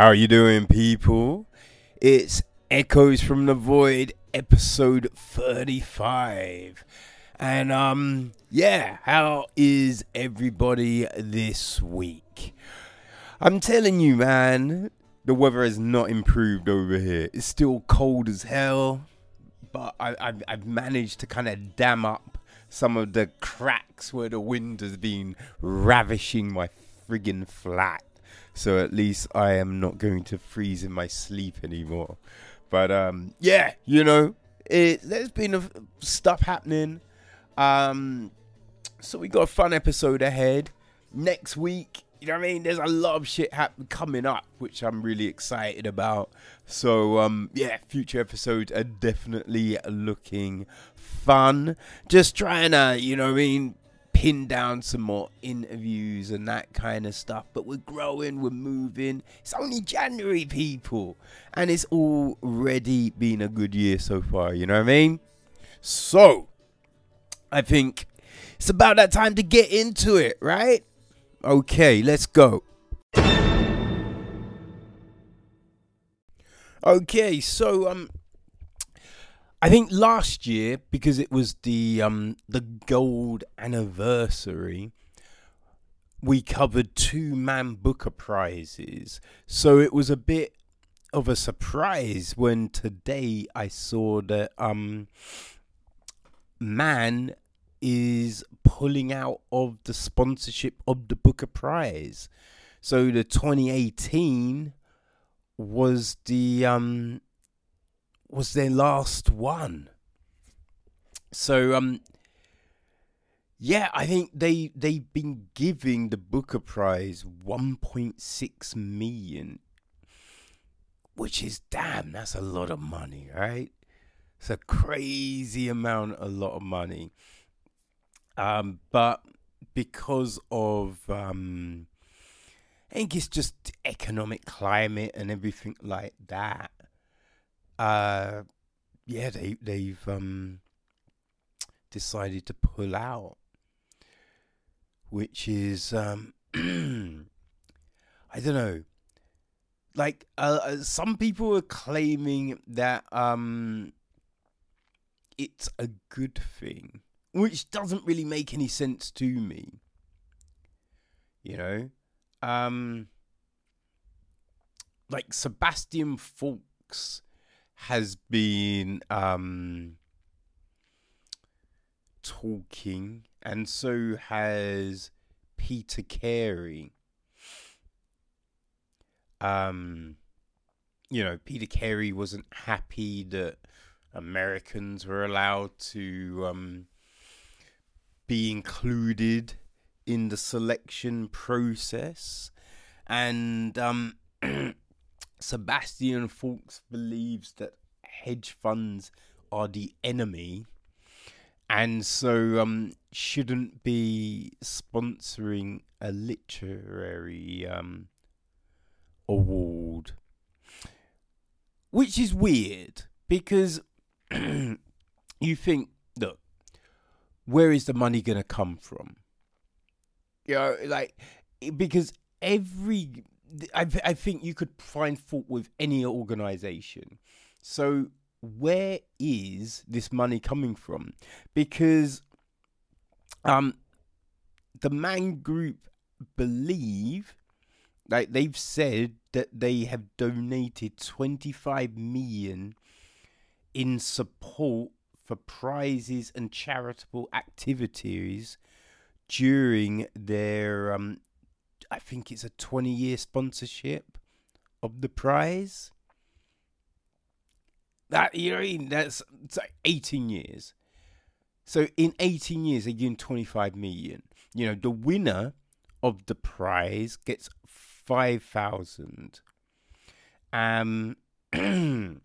How are you doing, people? It's Echoes from the Void, episode 35. And um yeah, how is everybody this week? I'm telling you, man, the weather has not improved over here. It's still cold as hell, but I, I've, I've managed to kind of dam up some of the cracks where the wind has been ravishing my friggin' flat. So at least I am not going to freeze in my sleep anymore. But um, yeah, you know, it, there's been a, stuff happening. Um, so we got a fun episode ahead next week. You know what I mean? There's a lot of shit happen- coming up, which I'm really excited about. So um, yeah, future episodes are definitely looking fun. Just trying to, you know what I mean, pin down some more interviews and that kind of stuff. But we're growing, we're moving. It's only January, people, and it's already been a good year so far. You know what I mean? So I think it's about that time to get into it, right? Okay, let's go. Okay, so um I think last year because it was the um the gold anniversary we covered two Man Booker prizes. So it was a bit of a surprise when today I saw that um man is pulling out of the sponsorship of the Booker Prize. So the 2018 was the um was their last one. So um yeah, I think they they've been giving the Booker Prize 1.6 million which is damn that's a lot of money, right? It's a crazy amount, a lot of money. Um, but because of um, I think it's just economic climate and everything like that. Uh, yeah, they they've um, decided to pull out, which is um, I don't know. Like uh, some people are claiming that um, it's a good thing which doesn't really make any sense to me. You know, um, like Sebastian Faulks has been um, talking, and so has Peter Carey. Um, you know, Peter Carey wasn't happy that Americans were allowed to um, be included in the selection process. And um, Sebastian Faulks believes that hedge funds are the enemy and so um, shouldn't be sponsoring a literary um, award. Which is weird because you think, look, where is the money going to come from? You know, like, because every, I, I think you could find fault with any organization. So, where is this money coming from? Because, um, the Man Group believe, like they've said that they have donated 25 million in support for prizes and charitable activities during their um I think it's a 20 year sponsorship of the prize. That you know I mean? That's like 18 years. So in 18 years giving 25 million. You know, the winner of the prize gets 5,000. Um and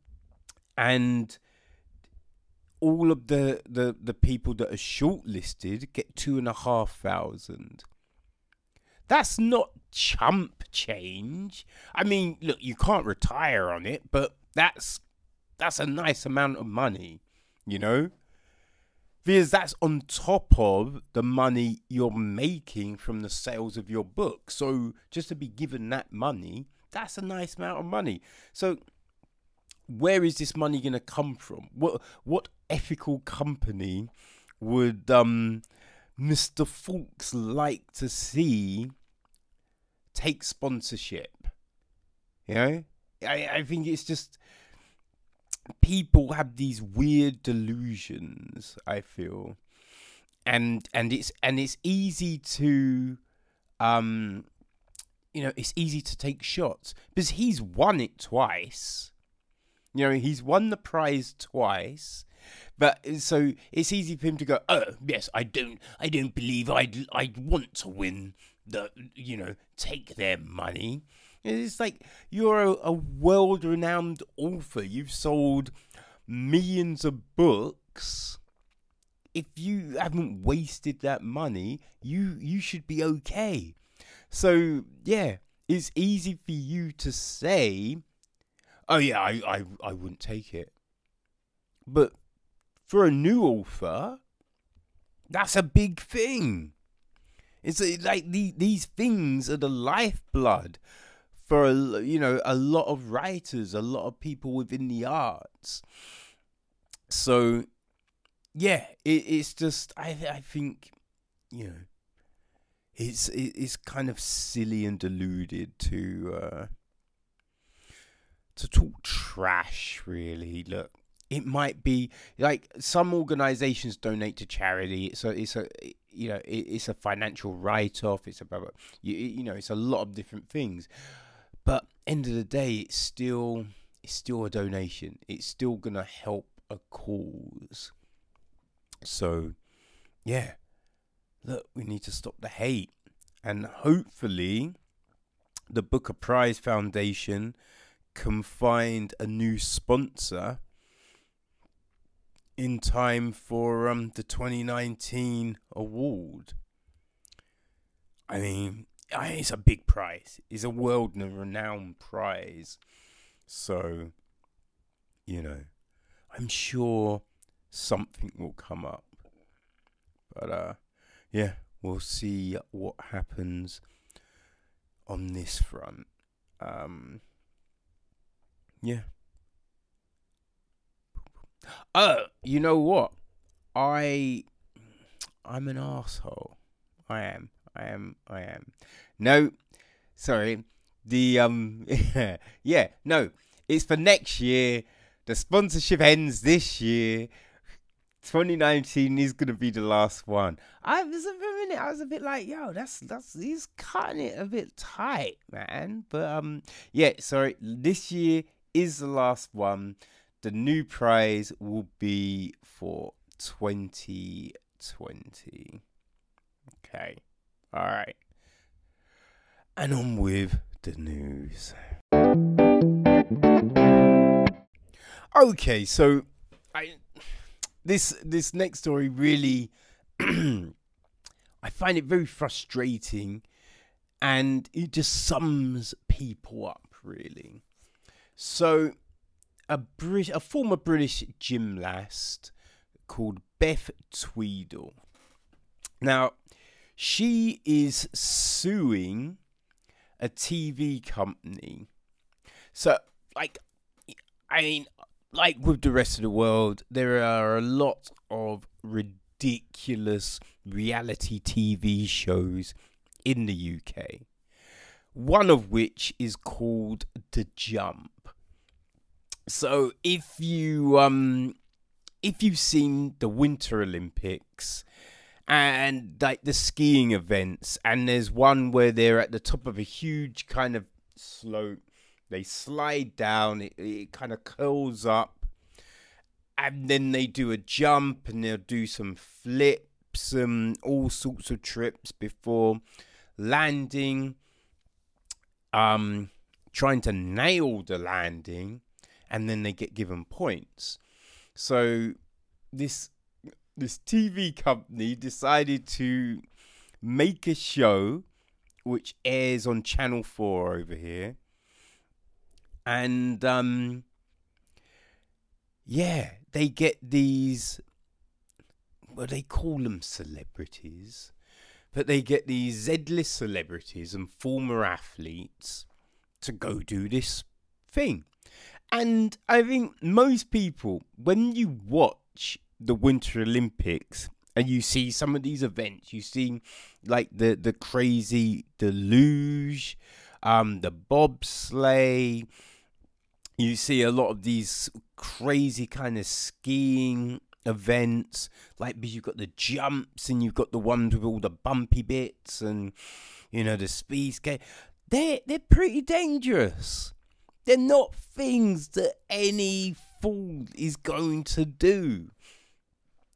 all of the, the, the people that are shortlisted get two and a half thousand. That's not chump change. I mean, look, you can't retire on it, but that's that's a nice amount of money, you know? Because that's on top of the money you're making from the sales of your book. So just to be given that money, that's a nice amount of money. So where is this money going to come from? What what ethical company would um, Mr. Faulks like to see take sponsorship? You know, I, I think it's just people have these weird delusions. I feel, and and it's and it's easy to, um, you know, it's easy to take shots because he's won it twice. You know, he's won the prize twice. But uh, so it's easy for him to go, oh yes, I don't, I don't believe I'd, I'd want to win the, you know, take their money. It's like you're a, a world renowned author. You've sold millions of books. If you haven't wasted that money, you you should be okay. So yeah, it's easy for you to say, "Oh yeah, I I, I wouldn't take it," but for a new author, that's a big thing. It's like the, these things are the lifeblood for a, you know a lot of writers, a lot of people within the arts. So, yeah, it, it's just I I think you know it's it's kind of silly and deluded to uh, to talk trash. Really, look, it might be like some organizations donate to charity so it's a you know it's a financial write-off it's about you, you know it's a lot of different things but end of the day, it's still it's still a donation. It's still gonna help a cause. So, yeah, look, we need to stop the hate, and hopefully, the Booker Prize Foundation can find a new sponsor in time for um the 2019 award. I mean, it's a big prize. It's a world renowned prize. So, you know, I'm sure something will come up. But uh yeah, we'll see what happens on this front. Um yeah. Oh, you know what? I I'm an asshole. I am. I am. I am. No, sorry. The um, yeah, no. It's for next year. The sponsorship ends this year. 2019 is gonna be the last one. I was a minute. I was a bit like, yo, that's that's he's cutting it a bit tight, man. But um, yeah. Sorry. This year is the last one. The new prize will be for 2020. Okay. All right. And on with the news. Okay, so I this this next story really I find it very frustrating and it just sums people up really. So a Brit- a former British gymnast called Beth Tweddle. Now, she is suing a TV company. So, like, I mean, like with the rest of the world, there are a lot of ridiculous reality TV shows in the UK. One of which is called The Jump. So if you um if you've seen the Winter Olympics, and like the skiing events and there's one where they're at the top of a huge kind of slope they slide down it, it kind of curls up and then they do a jump and they'll do some flips and all sorts of trips before landing um trying to nail the landing and then they get given points so this this TV company decided to make a show which airs on Channel 4 over here. And um yeah, they get these well they call them celebrities, but they get these Z-list celebrities and former athletes to go do this thing. And I think most people, when you watch the Winter Olympics and you see some of these events, you see like the the crazy the luge, um, the bobsleigh. You see a lot of these crazy kind of skiing events, like because you've got the jumps and you've got the ones with all the bumpy bits and you know the speed skate. They're they're pretty dangerous. They're not things that any fool is going to do.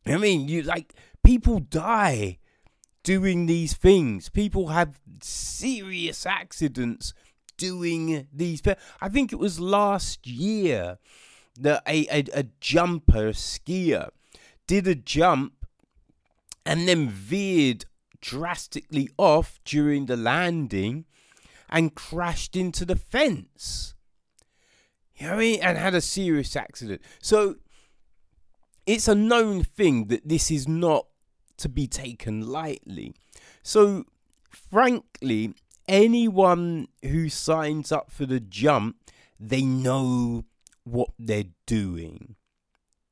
I mean, you like people die doing these things. People have serious accidents doing these. I think it was last year that a, a, a jumper, skier, did a jump and then veered drastically off during the landing and crashed into the fence. You know I mean? And had a serious accident. So it's a known thing that this is not to be taken lightly. So, frankly, anyone who signs up for the jump, they know what they're doing.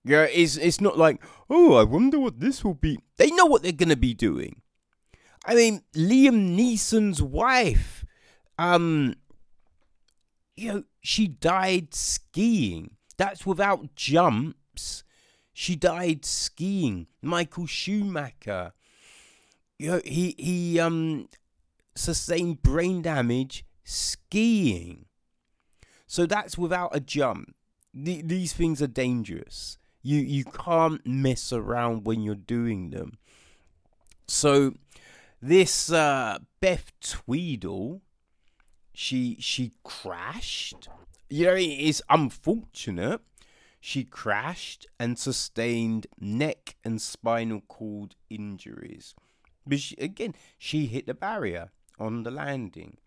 Yeah, it's it's not like, oh, I wonder what this will be. They know what they're gonna be doing. I mean, Liam Neeson's wife, um, you know, she died skiing. That's without jumps. She died skiing. Michael Schumacher, you know, he he um sustained brain damage skiing. So that's without a jump. The, these things are dangerous. You you can't mess around when you're doing them. So this uh, Beth Tweddle, she she crashed. You know, it is unfortunate. She crashed and sustained neck and spinal cord injuries. But she, again, she hit the barrier on the landing.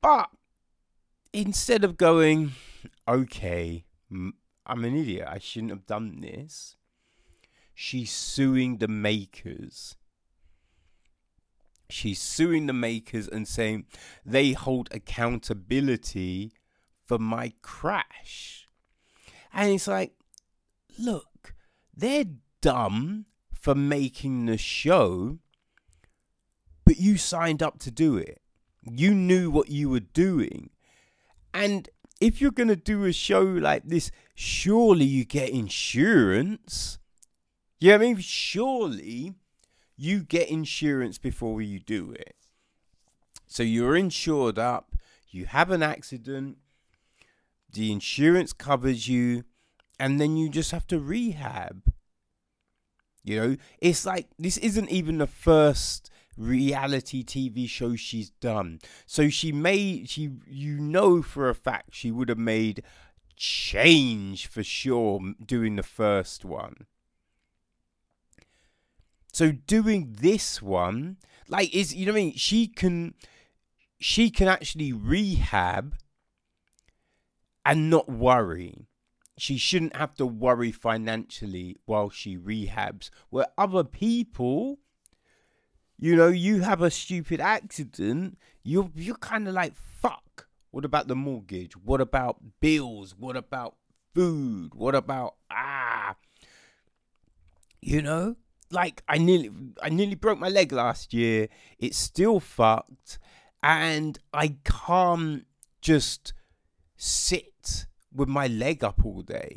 But instead of going, okay, I'm an idiot, I shouldn't have done this, she's suing the makers. She's suing the makers and saying they hold accountability for my crash. And it's like, look, they're dumb for making the show, but you signed up to do it. You knew what you were doing. And if you're going to do a show like this, surely you get insurance. Yeah, I mean, surely you get insurance before you do it. So you're insured up, you have an accident, the insurance covers you, and then you just have to rehab. You know, it's like this isn't even the first reality TV show she's done. So she made she you know for a fact she would have made change for sure doing the first one. So doing this one, like is you know what I mean? She can she can actually rehab and not worry. She shouldn't have to worry financially while she rehabs. Where other people, you know, you have a stupid accident, you're you're kind of like fuck. What about the mortgage? What about bills? What about food? What about ah? You know, like I nearly I nearly broke my leg last year. It's still fucked, and I can't just sit with my leg up all day.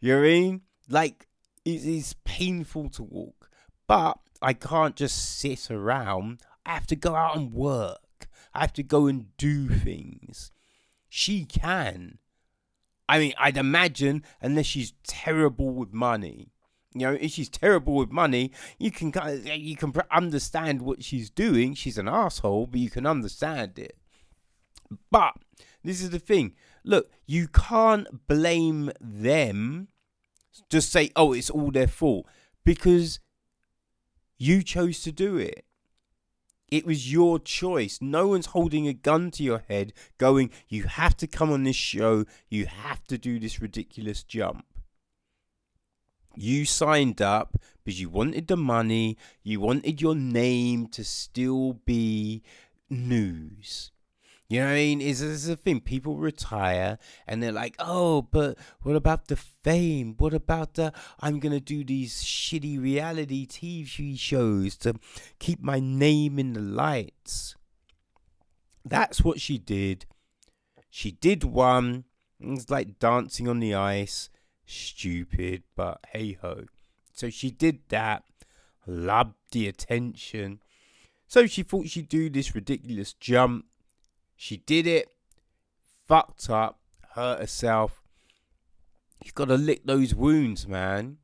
You know I mean? Like it is painful to walk, but I can't just sit around. I have to go out and work. I have to go and do things. She can. I mean, I'd imagine, unless she's terrible with money, you know, if she's terrible with money, you can you can understand what she's doing. She's an asshole, but you can understand it. But this is the thing. Look, you can't blame them. Just say, "Oh, it's all their fault," because you chose to do it. It was your choice. No one's holding a gun to your head, going, "You have to come on this show. You have to do this ridiculous jump." You signed up because you wanted the money, you wanted your name to still be news. You know what I mean? Is this a thing? People retire and they're like, oh, but what about the fame? What about the I'm gonna do these shitty reality TV shows to keep my name in the lights? That's what she did. She did one. It's like dancing on the ice. Stupid, but hey ho. So she did that. Loved the attention. So she thought she'd do this ridiculous jump she did it, fucked up, hurt herself. You've got to lick those wounds, man.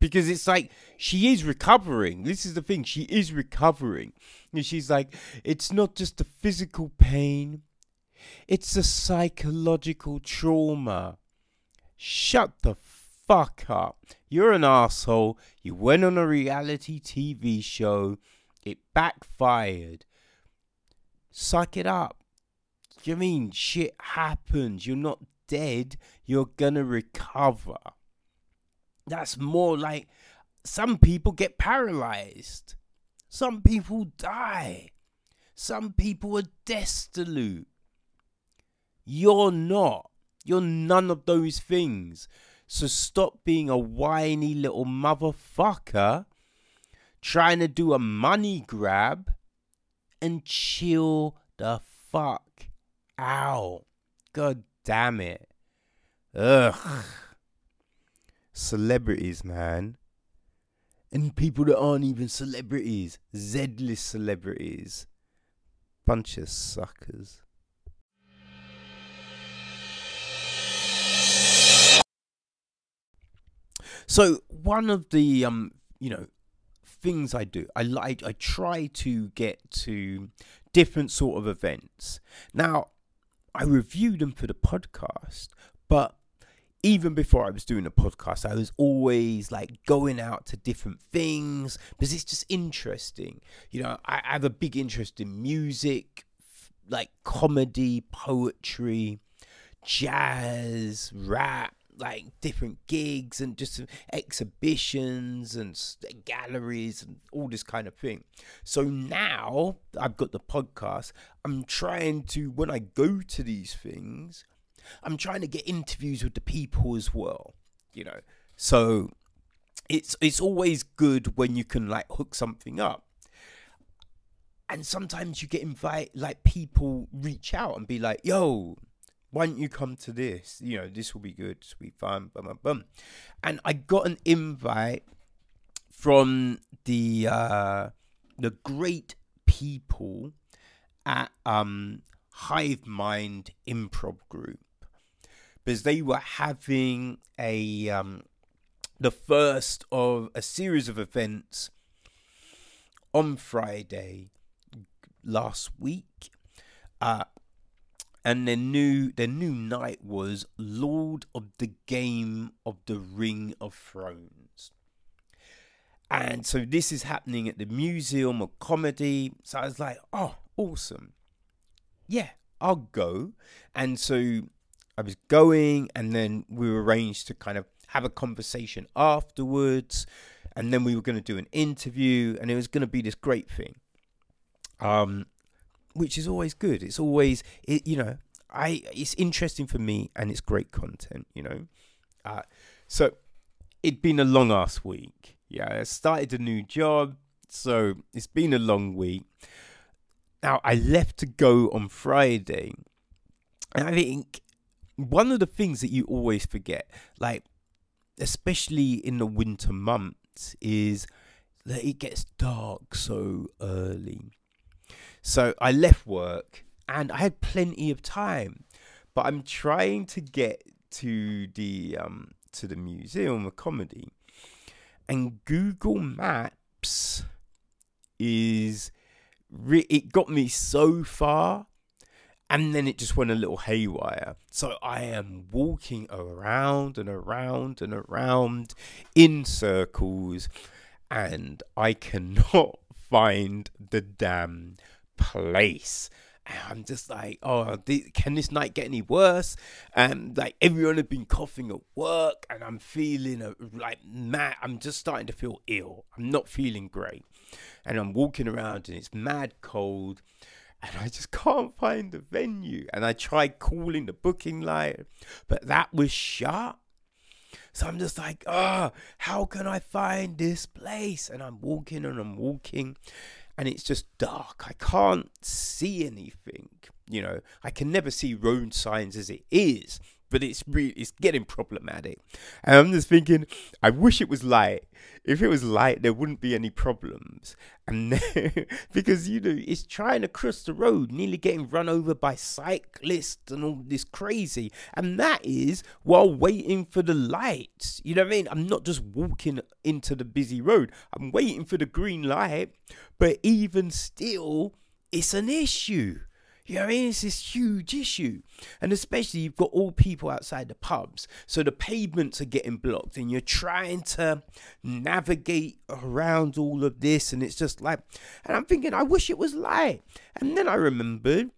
Because it's like she is recovering. This is the thing. She is recovering. And she's like, it's not just the physical pain, it's a psychological trauma. Shut the fuck up. You're an asshole. You went on a reality TV show. It backfired. Suck it up. You mean shit happens? You're not dead. You're gonna recover. That's more like some people get paralyzed. Some people die. Some people are destitute. You're not. You're none of those things. So stop being a whiny little motherfucker trying to do a money grab and chill the fuck out. God damn it. Ugh. Celebrities, man. And people that aren't even celebrities. Z-list celebrities. Bunch of suckers. So one of the um, you know, things I do. I like I try to get to different sort of events. Now, I review them for the podcast, but even before I was doing a podcast, I was always like going out to different things because it's just interesting. You know, I have a big interest in music, like comedy, poetry, jazz, rap, like different gigs and just exhibitions and galleries and all this kind of thing. So now I've got the podcast. I'm trying to, when I go to these things, I'm trying to get interviews with the people as well. You know, so it's it's always good when you can like hook something up. And sometimes you get invite like people reach out and be like, "Yo, why don't you come to this? You know, this will be good, this will be fun, bum, bum, bum. And I got an invite from the uh, the great people at um, Hive Mind Improv Group because they were having a um, the first of a series of events on Friday last week. Uh, and their new their new night was Lord of the Game of the Ring of Thrones. And so this is happening at the Museum of Comedy. So I was like, oh, awesome. Yeah, I'll go. And so I was going, and then we arranged to kind of have a conversation afterwards. And then we were going to do an interview, and it was going to be this great thing. Um, which is always good. It's always it, you know, I it's interesting for me and it's great content, you know. Uh, so it'd been a long ass week. Yeah, I started a new job, so it's been a long week. Now I left to go on Friday, and I think one of the things that you always forget, like especially in the winter months, is that it gets dark so early. So I left work and I had plenty of time, but I'm trying to get to the um to the Museum of Comedy, and Google Maps is it got me so far and then it just went a little haywire. So I am walking around and around and around in circles, and I cannot find the damn place. And I'm just like, oh, can this night get any worse? And like everyone had been coughing at work, and I'm feeling uh, like mad. I'm just starting to feel ill. I'm not feeling great, and I'm walking around, and it's mad cold. and I just can't find the venue. And I tried calling the booking line, but that was shut. So I'm just like, ah, oh, how can I find this place? And I'm walking and I'm walking, and it's just dark. I can't see anything. You know, I can never see road signs as it is but it's really it's getting problematic. And I'm just thinking, I wish it was light. If it was light, there wouldn't be any problems. And then, because you know, it's trying to cross the road, nearly getting run over by cyclists and all this crazy. And that is while waiting for the lights. You know what I mean? I'm not just walking into the busy road. I'm waiting for the green light. But even still, it's an issue. You know what I mean? It's this huge issue. And especially you've got all people outside the pubs. So the pavements are getting blocked and you're trying to navigate around all of this. And it's just like, and I'm thinking, I wish it was light. And then I remembered,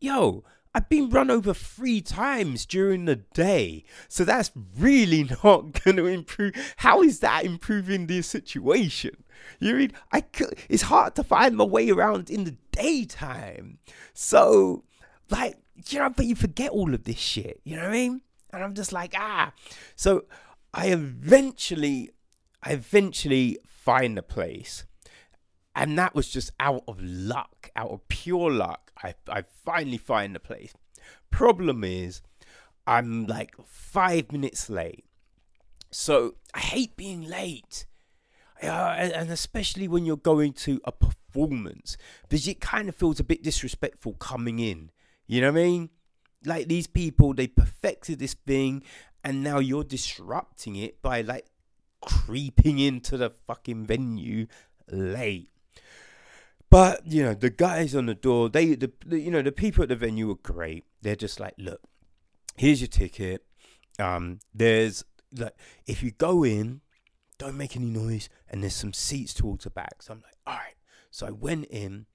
yo, I've been run over three times during the day. So that's really not going to improve. How is that improving the situation? You mean I could, it's hard to find my way around in the daytime. So, like, you know, but you forget all of this shit. You know what I mean? And I'm just like, ah. So I eventually, I eventually find a place. And that was just out of luck, out of pure luck. I, I finally find the place. Problem is, I'm like five minutes late. So I hate being late. Uh, and especially when you're going to a performance, because it kind of feels a bit disrespectful coming in. You know what I mean? Like these people, they perfected this thing, and now you're disrupting it by like creeping into the fucking venue late. But you know, the guys on the door, they the, the you know the people at the venue were great. They're just like, look, here's your ticket. Um, there's like if you go in, don't make any noise, and there's some seats towards the back. So I'm like, all right. So I went in,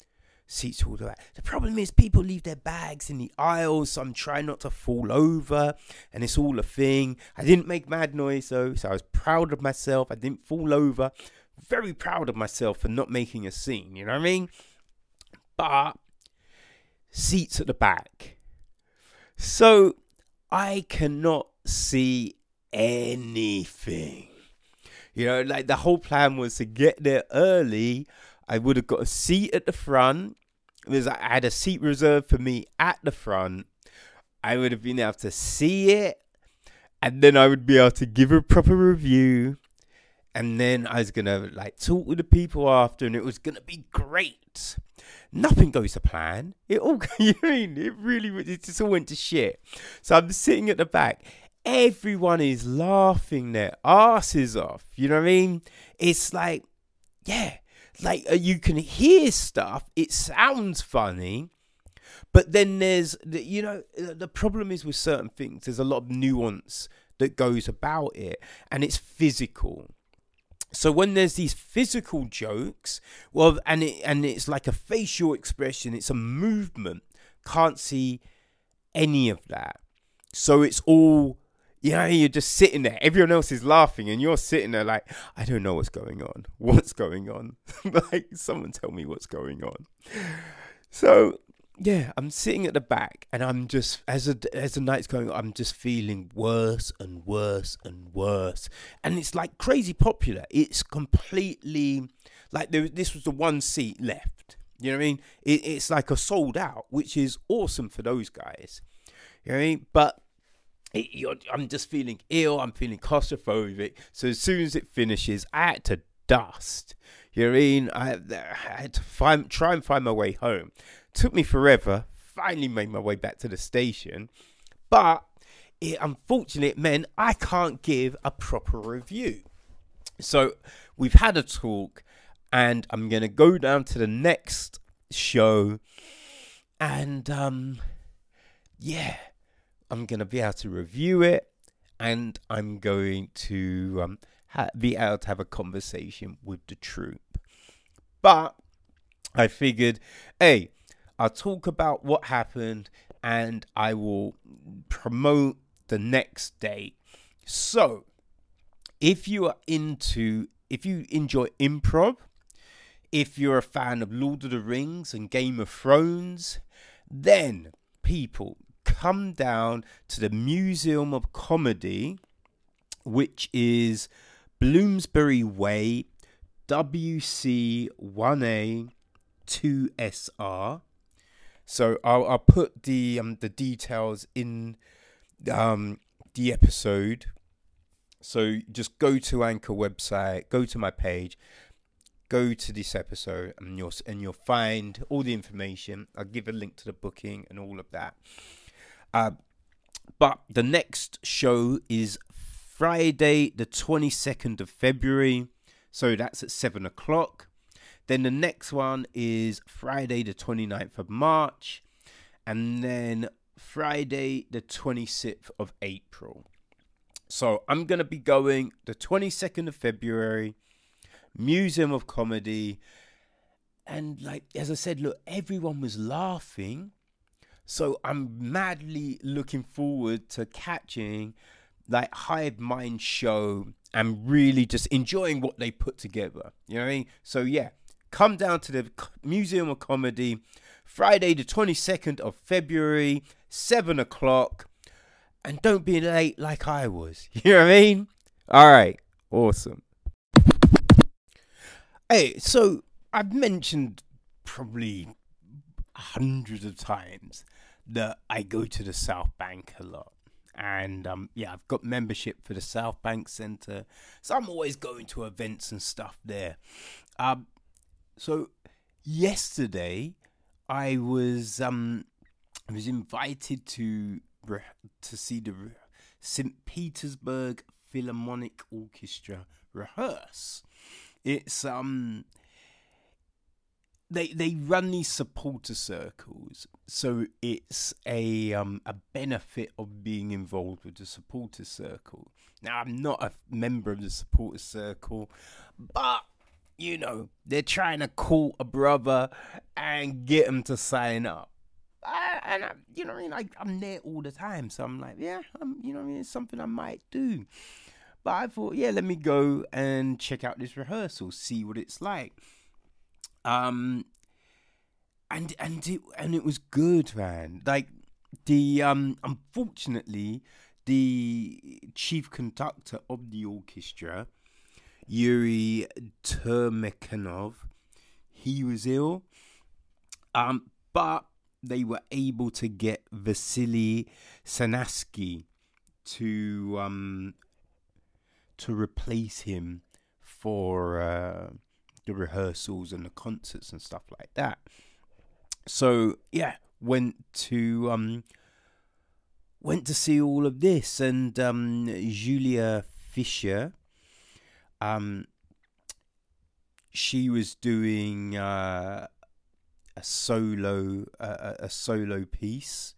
seats towards the back. The problem is people leave their bags in the aisles, so I'm trying not to fall over, and it's all a thing. I didn't make mad noise though, so I was proud of myself. I didn't fall over very proud of myself for not making a scene, you know what I mean? But seats at the back. So I cannot see anything. You know, like the whole plan was to get there early. I would have got a seat at the front. There's I had a seat reserved for me at the front. I would have been able to see it, and then I would be able to give a proper review and then I was gonna like talk with the people after, and it was gonna be great. Nothing goes to plan. It all, you mean, it really, it just all went to shit. So I'm sitting at the back. Everyone is laughing their asses off. You know what I mean? It's like, yeah, like uh, you can hear stuff. It sounds funny, but then there's, you know, the problem is with certain things. There's a lot of nuance that goes about it, and it's physical so when there's these physical jokes, well, and it and it's like a facial expression, it's a movement. Can't see any of that. So it's all you know, you're just sitting there. Everyone else is laughing, and you're sitting there like, I don't know what's going on. What's going on? like, someone tell me what's going on. So yeah, I'm sitting at the back, and I'm just as a, as the night's going, I'm just feeling worse and worse and worse, and it's like crazy popular. It's completely like there, this was the one seat left. You know what I mean? It, it's like a sold out, which is awesome for those guys. You know what I mean? But it, I'm just feeling ill. I'm feeling claustrophobic. So as soon as it finishes, I had to dust. You know what I mean? I, I had to find, try and find my way home. Took me forever. Finally made my way back to the station. But it unfortunately meant I can't give a proper review. So we've had a talk and I'm gonna go down to the next show and um yeah, I'm gonna be able to review it and I'm going to um, ha- be able to have a conversation with the troupe. But I figured, hey, I'll talk about what happened and I will promote the next day. So, if you are into, if you enjoy improv, if you're a fan of Lord of the Rings and Game of Thrones, then people come down to the Museum of Comedy, which is Bloomsbury Way, WC1A 2SR. So I'll, I'll put the um, the details in um, the episode. So just go to Anchor website, go to my page, go to this episode, and you'll and you'll find all the information. I'll give a link to the booking and all of that. Uh, but the next show is Friday, the twenty second of February. So that's at seven o'clock. Then the next one is Friday, the 29th of March. And then Friday, the 26th of April. So I'm going to be going the 22nd of February, Museum of Comedy. And like, as I said, look, everyone was laughing. So I'm madly looking forward to catching like Hive Mind show and really just enjoying what they put together. You know what I mean? So yeah, come down to the Museum of Comedy Friday, the 22nd of February, 7 o'clock. And don't be late like I was. You know what I mean? All right. Awesome. Hey, so I've mentioned probably hundreds of times that I go to the South Bank a lot. And um, yeah, I've got membership for the South Bank Centre. So I'm always going to events and stuff there. Um, so yesterday, I was um, I was invited to to see the St. Petersburg Philharmonic Orchestra rehearse. It's um they they run these supporter circles, so it's a um a benefit of being involved with the supporter circle. Now I'm not a member of the supporter circle, but you know, they're trying to call a brother and get him to sign up. I, and I, you know, what I mean, like I'm there all the time, so I'm like, yeah, I'm, you know, what I mean, it's something I might do. But I thought, yeah, let me go and check out this rehearsal, see what it's like. Um, and and it and it was good, man. Like the um, unfortunately, the chief conductor of the orchestra Yuri Temirkanov. He was ill, um, but they were able to get Vasily Sinaisky to um, to replace him for uh, the rehearsals and the concerts and stuff like that. So yeah, went to um, went to see all of this, and um, Julia Fischer um, she was doing uh, a solo uh, a solo piece,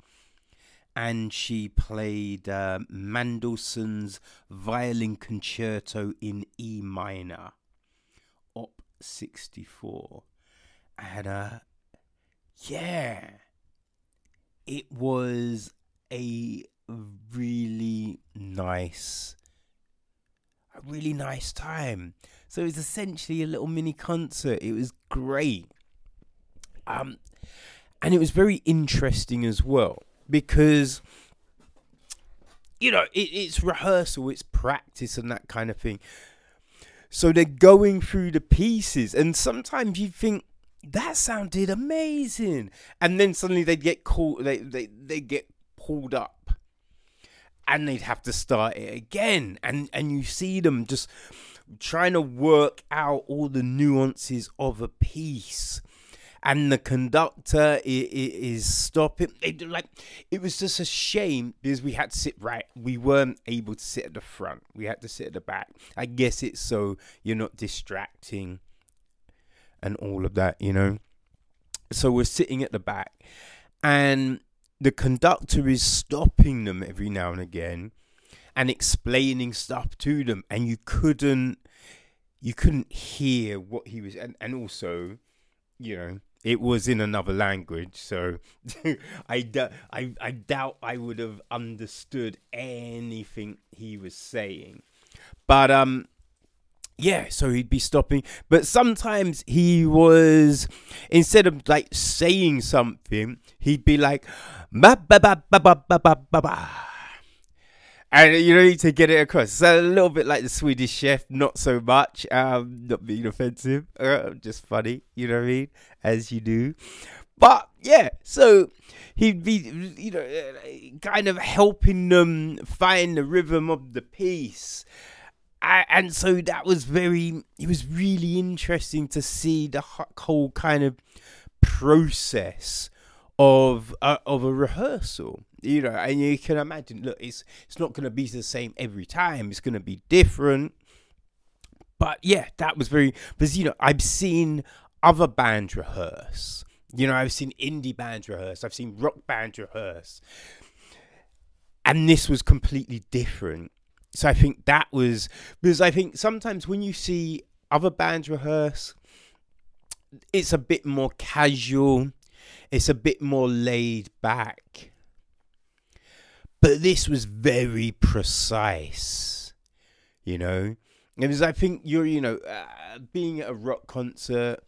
and she played uh, Mendelssohn's Violin Concerto in E minor, Op sixty four, and uh, yeah, it was a really nice a really nice time. So it was essentially a little mini concert. It was great. Um, and it was very interesting as well because you know it, it's rehearsal, it's practice, and that kind of thing. So they're going through the pieces, and sometimes you think that sounded amazing, and then suddenly they get caught, they they they get pulled up and they'd have to start it again. And and you see them just trying to work out all the nuances of a piece. And the conductor is stopping. It, like it was just a shame because we had to sit right we weren't able to sit at the front. We had to sit at the back. I guess it's so you're not distracting and all of that you know? So we're sitting at the back and the conductor is stopping them every now and again and explaining stuff to them and you couldn't you couldn't hear what he was and, and also you know it was in another language so I, I i doubt i would have understood anything he was saying. But um yeah, so he'd be stopping, but sometimes he was instead of like saying something, he'd be like ba ba ba ba ba ba ba ba. And you know to get it across. So a little bit like the Swedish chef, not so much. Um, not being offensive, uh, just funny. You know what I mean? As you do, but yeah. So he'd be, you know, kind of helping them find the rhythm of the piece and so that was very it was really interesting to see the whole kind of process of uh, of a rehearsal you know and you can imagine look it's it's not going to be the same every time it's going to be different. But yeah that was very because you know i've seen other bands rehearse. You know i've seen indie bands rehearse i've seen rock bands rehearse. And this was completely different so I think that was because I think sometimes when you see other bands rehearse, it's a bit more casual, it's a bit more laid back. But this was very precise, you know. Because I think you're, you know, uh, being at a rock concert,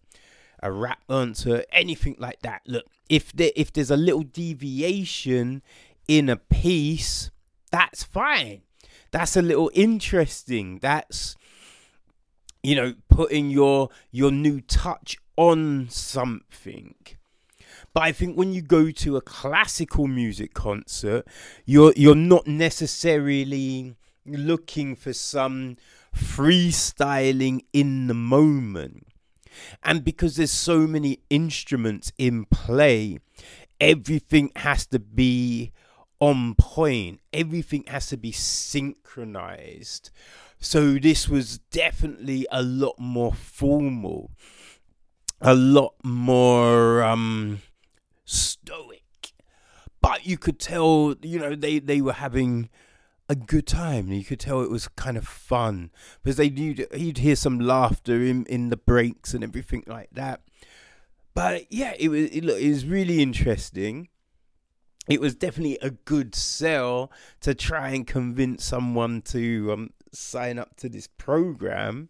a rap concert, anything like that. Look, if there if there's a little deviation in a piece, that's fine that's a little interesting. That's you know putting your your new touch on something. But I think when you go to a classical music concert, you're you're not necessarily looking for some freestyling in the moment. And because there's so many instruments in play, everything has to be on point. Everything has to be synchronized. So this was definitely a lot more formal, a lot more um, stoic. But you could tell, you know, they, they were having a good time. You could tell it was kind of fun because they you'd, you'd hear some laughter in, in the breaks and everything like that. But yeah, it was it, it was really interesting it was definitely a good sell to try and convince someone to um, sign up to this program.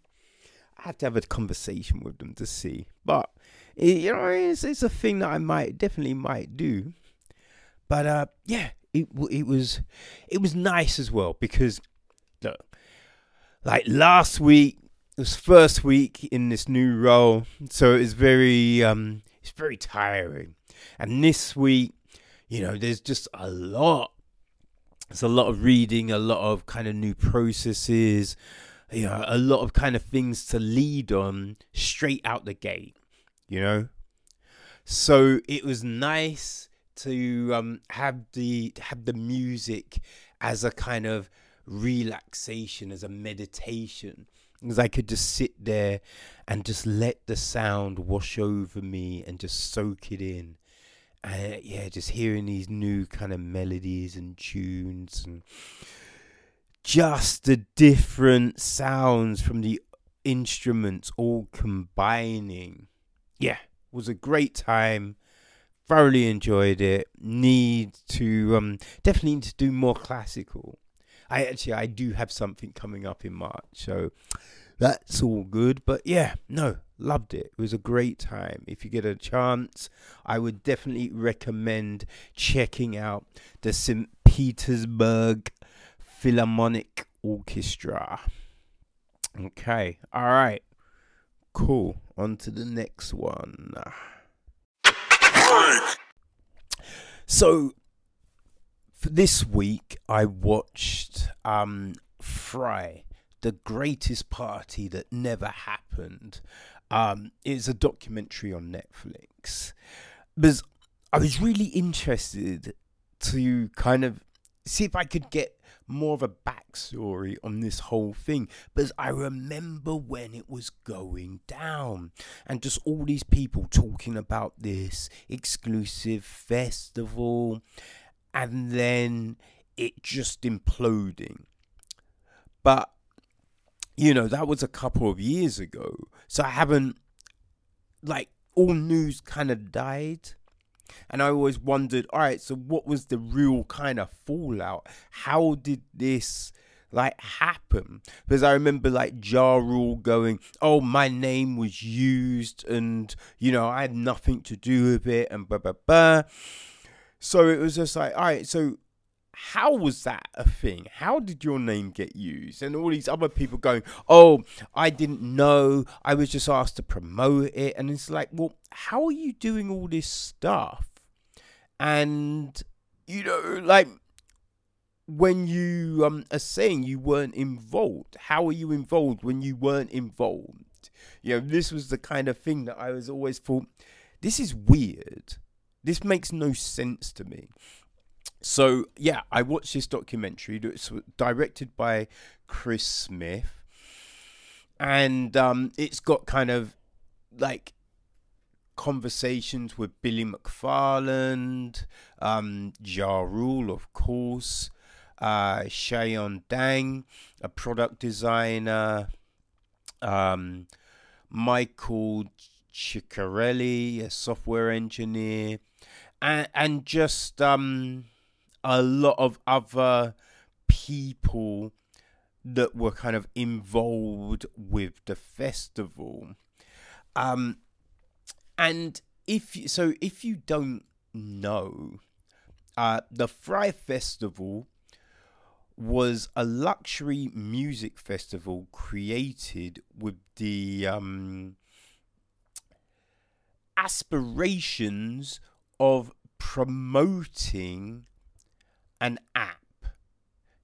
I have to have a conversation with them to see, but it, you know, it's, it's a thing that I might definitely might do. But uh, yeah, it it was it was nice as well because, look, like last week it was first week in this new role, so it was very um it's very tiring, and this week you know, there's just a lot. It's a lot of reading, a lot of kind of new processes, you know, a lot of kind of things to lead on straight out the gate, you know. So it was nice to um, have the have the music as a kind of relaxation, as a meditation, because I could just sit there and just let the sound wash over me and just soak it in and yeah, just hearing these new kind of melodies and tunes and just the different sounds from the instruments all combining. Yeah, was a great time. Thoroughly enjoyed it. Need to um definitely need to do more classical. I actually I do have something coming up in March, so that's all good. But yeah, no, loved it. It was a great time. If you get a chance, I would definitely recommend checking out the St. Petersburg Philharmonic Orchestra. Okay, all right, cool. On to the next one. So, for this week, I watched um, Fyre the greatest party that never happened. Um, it's a documentary on Netflix. Because I was really interested to kind of see if I could get more of a backstory on this whole thing because I remember when it was going down and just all these people talking about this exclusive festival and then it just imploding. But you know, that was a couple of years ago. So I haven't, like, all news kind of died. And I always wondered, all right, so what was the real kind of fallout? How did this, like happen because I remember like Ja Rule going, "Oh, my name was used, and you know I had nothing to do with it," and blah blah blah. So it was just like, all right, so how was that a thing? How did your name get used? And all these other people going, oh, I didn't know. I was just asked to promote it. And it's like, well, how are you doing all this stuff? And, you know, like, when you um, are saying you weren't involved, how are you involved when you weren't involved? You know, this was the kind of thing that I was always thought, this is weird. This makes no sense to me. So yeah, I watched this documentary. It's directed by Chris Smith, and um, it's got kind of like conversations with Billy McFarland, um, Ja Rule, of course, uh, Dang, a product designer, um, Michael Ciccarelli, a software engineer, and and just um, a lot of other people that were kind of involved with the festival. Um, and if you, so, if you don't know, uh, the Fyre Festival was a luxury music festival created with the um, aspirations of promoting an app.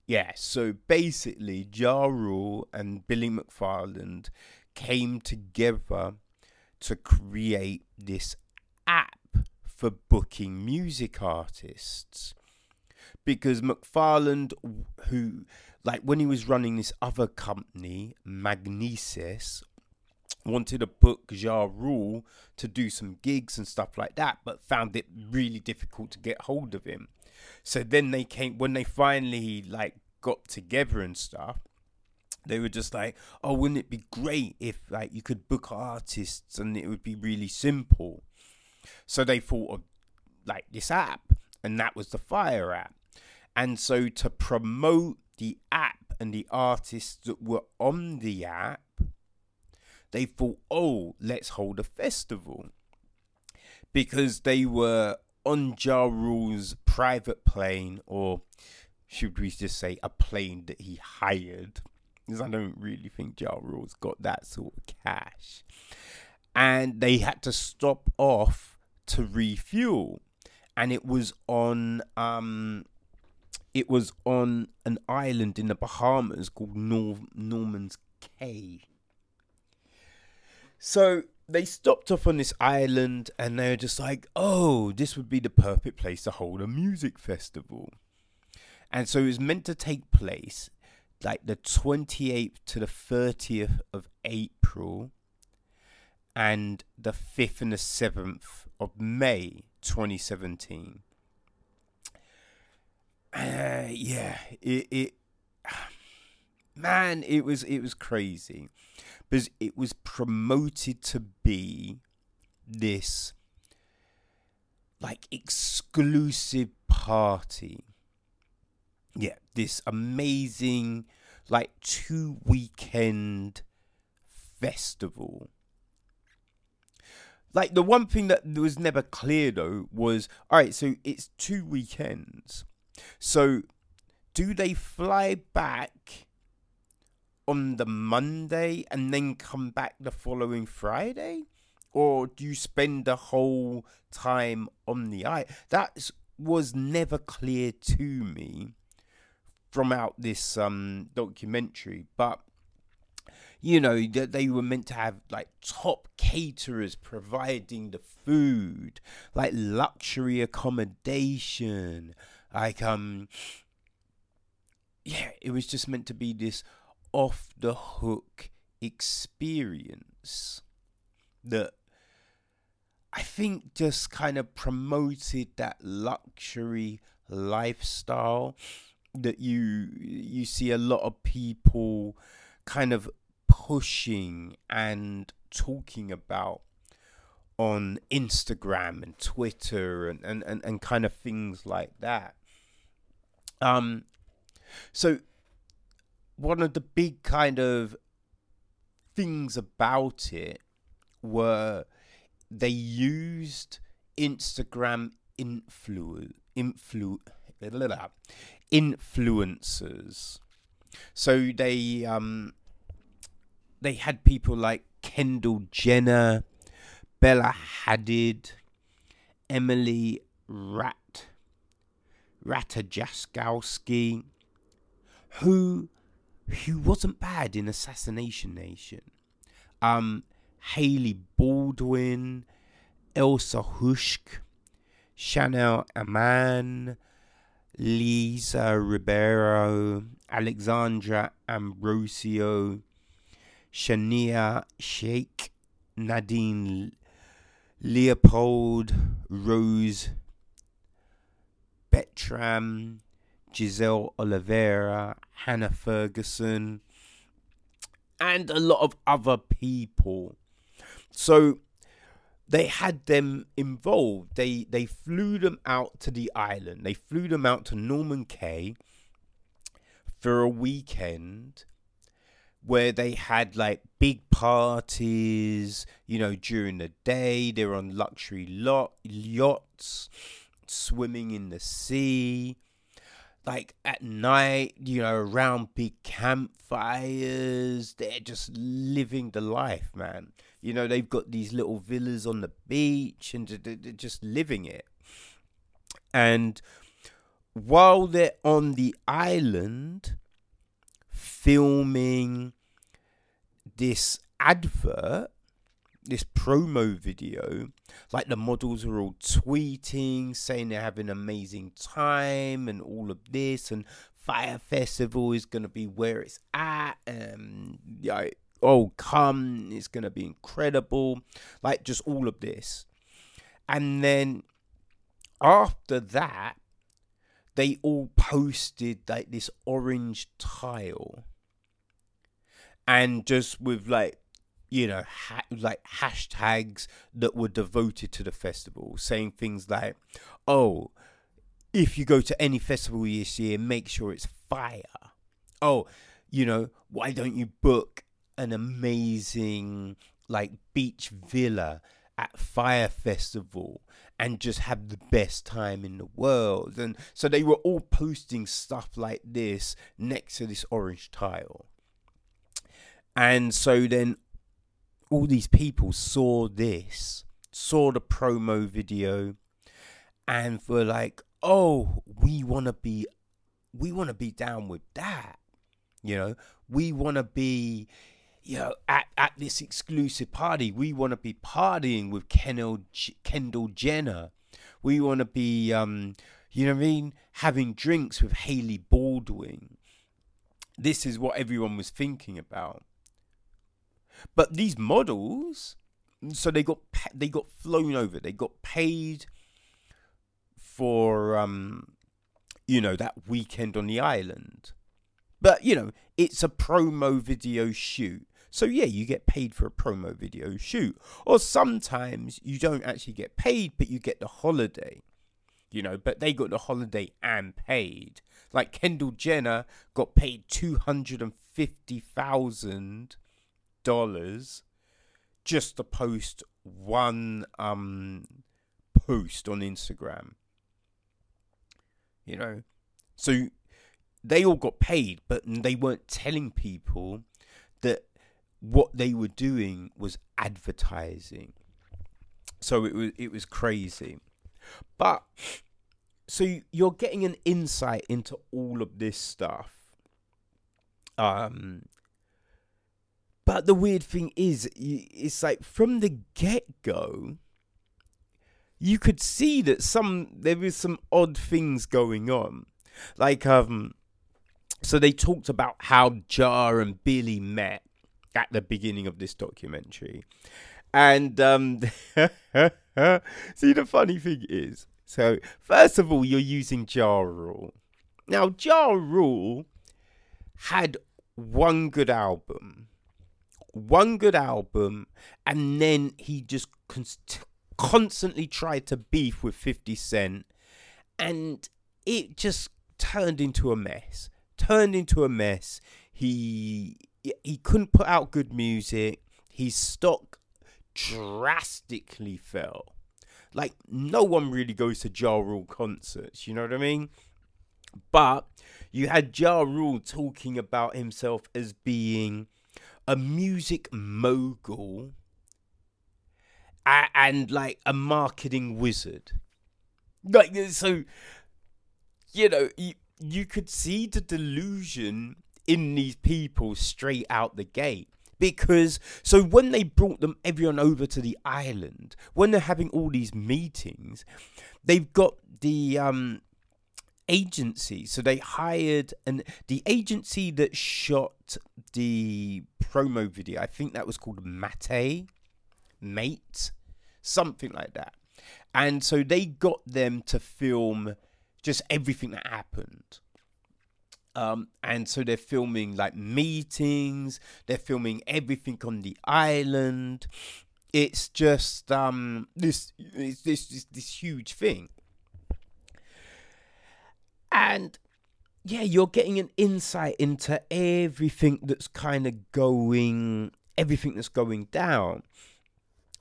Yeah, so basically, Ja Rule and Billy McFarland came together to create this app for booking music artists. Because McFarland, who, like, when he was running this other company, Magnises, wanted to book Ja Rule to do some gigs and stuff like that, but found it really difficult to get hold of him. So then they came when they finally like got together and stuff. They were just like, "Oh, wouldn't it be great if like you could book artists and it would be really simple?" So they thought of like this app, and that was the Fyre app. And so to promote the app and the artists that were on the app, they thought, "Oh, let's hold a festival." Because they were on Ja Rule's private plane, or should we just say a plane that he hired? Because I don't really think Ja Rule's got that sort of cash. And they had to stop off to refuel. And it was on um it was on an island in the Bahamas called Nor- Norman's Cay. So they stopped off on this island and they were just like, oh, this would be the perfect place to hold a music festival. And so it was meant to take place like the 28th to the 30th of April and the 5th and the 7th of May 2017. Uh, yeah, it, it man, it was it was crazy because it was promoted to be this like exclusive party. Yeah, this amazing like two weekend festival. Like the one thing that was never clear though was all right, so it's two weekends. So do they fly back on the Monday and then come back the following Friday? Or do you spend the whole time on the eye? That was never clear to me from out this um, documentary, but you know that they were meant to have like top caterers providing the food like luxury accommodation like um yeah it was just meant to be this off the hook experience that I think just kind of promoted that luxury lifestyle that you you see a lot of people kind of pushing and talking about on Instagram and Twitter and, and, and, and kind of things like that. Um so one of the big kind of things about it were they used Instagram influ influ influencers. So they um they had people like Kendall Jenner, Bella Hadid, Emily Rat Ratajkowski, who who wasn't bad in Assassination Nation. Um, Hailey Baldwin, Elsa Hosk, Chanel Iman, Lisa Ribeiro, Alexandra Ambrosio, Shania Shaik, Nadine Leopold, Rose Bertram, Giselle Oliveira, Hannah Ferguson, and a lot of other people. So they had them involved. They they flew them out to the island. They flew them out to Norman Cay for a weekend where they had like big parties, you know, during the day. They're on luxury lot yachts, swimming in the sea like at night, you know, around big campfires. They're just living the life, man. You know, they've got these little villas on the beach and they're just living it. And while they're on the island filming this advert, this promo video, like the models are all tweeting, saying they're having an amazing time and all of this, and Fyre Festival is gonna be where it's at, and yeah, oh come, it's gonna be incredible, like just all of this, and then after that, they all posted like this orange tile, and just with like you know, ha- like hashtags that were devoted to the festival, saying things like, "Oh, if you go to any festival this year, make sure it's fire." Oh, you know, why don't you book an amazing like beach villa at Fyre Festival and just have the best time in the world? And so they were all posting stuff like this next to this orange tile. And so then all these people saw this, saw the promo video, and were like, "Oh, we want to be, we want to be down with that." You know, we want to be, you know, at, at this exclusive party. We want to be partying with Kendall, Kendall Jenner. We want to be, um, you know what I mean, having drinks with Hailey Baldwin. This is what everyone was thinking about. But these models, so they got they got flown over. They got paid for um, you know that weekend on the island. But you know, it's a promo video shoot. So yeah, you get paid for a promo video shoot. Or sometimes you don't actually get paid, but you get the holiday. You know, but they got the holiday and paid. Like Kendall Jenner got paid two hundred and fifty thousand dollars just to post one um post on Instagram. You know, so they all got paid, but they weren't telling people that what they were doing was advertising. So it was it was crazy, but so you're getting an insight into all of this stuff. Um, but the weird thing is, it's like from the get go, you could see that some there is some odd things going on. Like um so they talked about how Ja and Billy met at the beginning of this documentary. And um see the funny thing is, so first of all you're using Ja Rule. Now Ja Rule had one good album one good album, and then he just const- constantly tried to beef with 50 Cent, and it just turned into a mess. Turned into a mess. he he couldn't put out good music. His stock drastically fell. Like no one really goes to Ja Rule concerts, you know what I mean? But you had Ja Rule talking about himself as being a music mogul and, and like a marketing wizard. Like so you know, you, you could see the delusion in these people straight out the gate because so when they brought them everyone over to the island when they're having all these meetings they've got the um agency so they hired and the agency that shot the promo video i think that was called mate mate something like that and so they got them to film just everything that happened um, and so they're filming like meetings, they're filming everything on the island. It's just um, this, this, this, this huge thing. And yeah, you're getting an insight into everything that's kind of going, everything that's going down.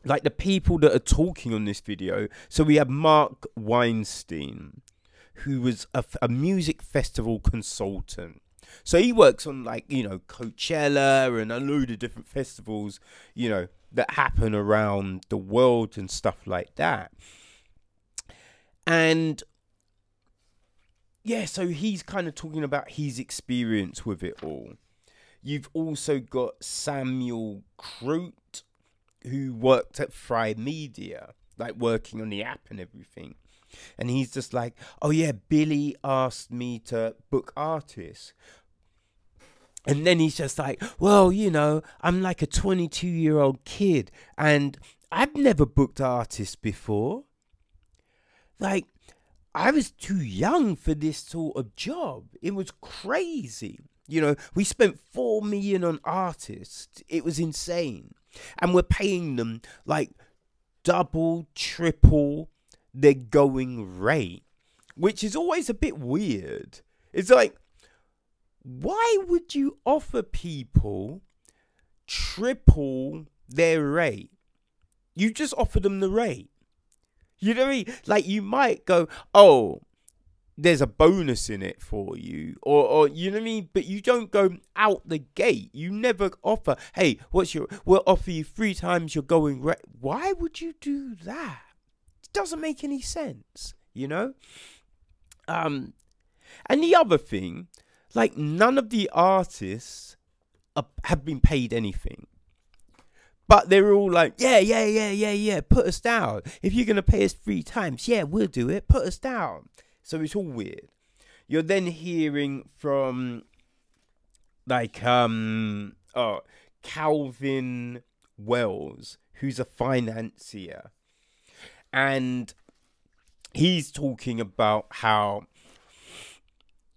Like the people that are talking on this video. So we have Mark Weinstein, who was a, a music festival consultant. So he works on like, you know, Coachella and a load of different festivals, you know, that happen around the world and stuff like that. And yeah, so he's kind of talking about his experience with it all. You've also got Samuel Krost, who worked at Fyre Media, like working on the app and everything. And he's just like, oh yeah, Billy asked me to book artists. And then he's just like, well, you know, I'm like a 22 year old kid and I've never booked artists before. Like, I was too young for this sort of job. It was crazy. You know, we spent 4 million on artists. It was insane. And we're paying them like double, triple their going rate, which is always a bit weird. It's like, why would you offer people triple their rate? You just offer them the rate. You know what I mean? Like you might go, oh, there's a bonus in it for you, or, or you know what I mean. But you don't go out the gate. You never offer, hey, what's your? We'll offer you three times your going rate. Why would you do that? It doesn't make any sense, you know? Um, and the other thing, like none of the artists have been paid anything. But they're all like, yeah, yeah, yeah, yeah, yeah, put us down. If you're going to pay us three times, yeah, we'll do it. Put us down. So it's all weird. You're then hearing from like um oh Calvin Wells, who's a financier and he's talking about how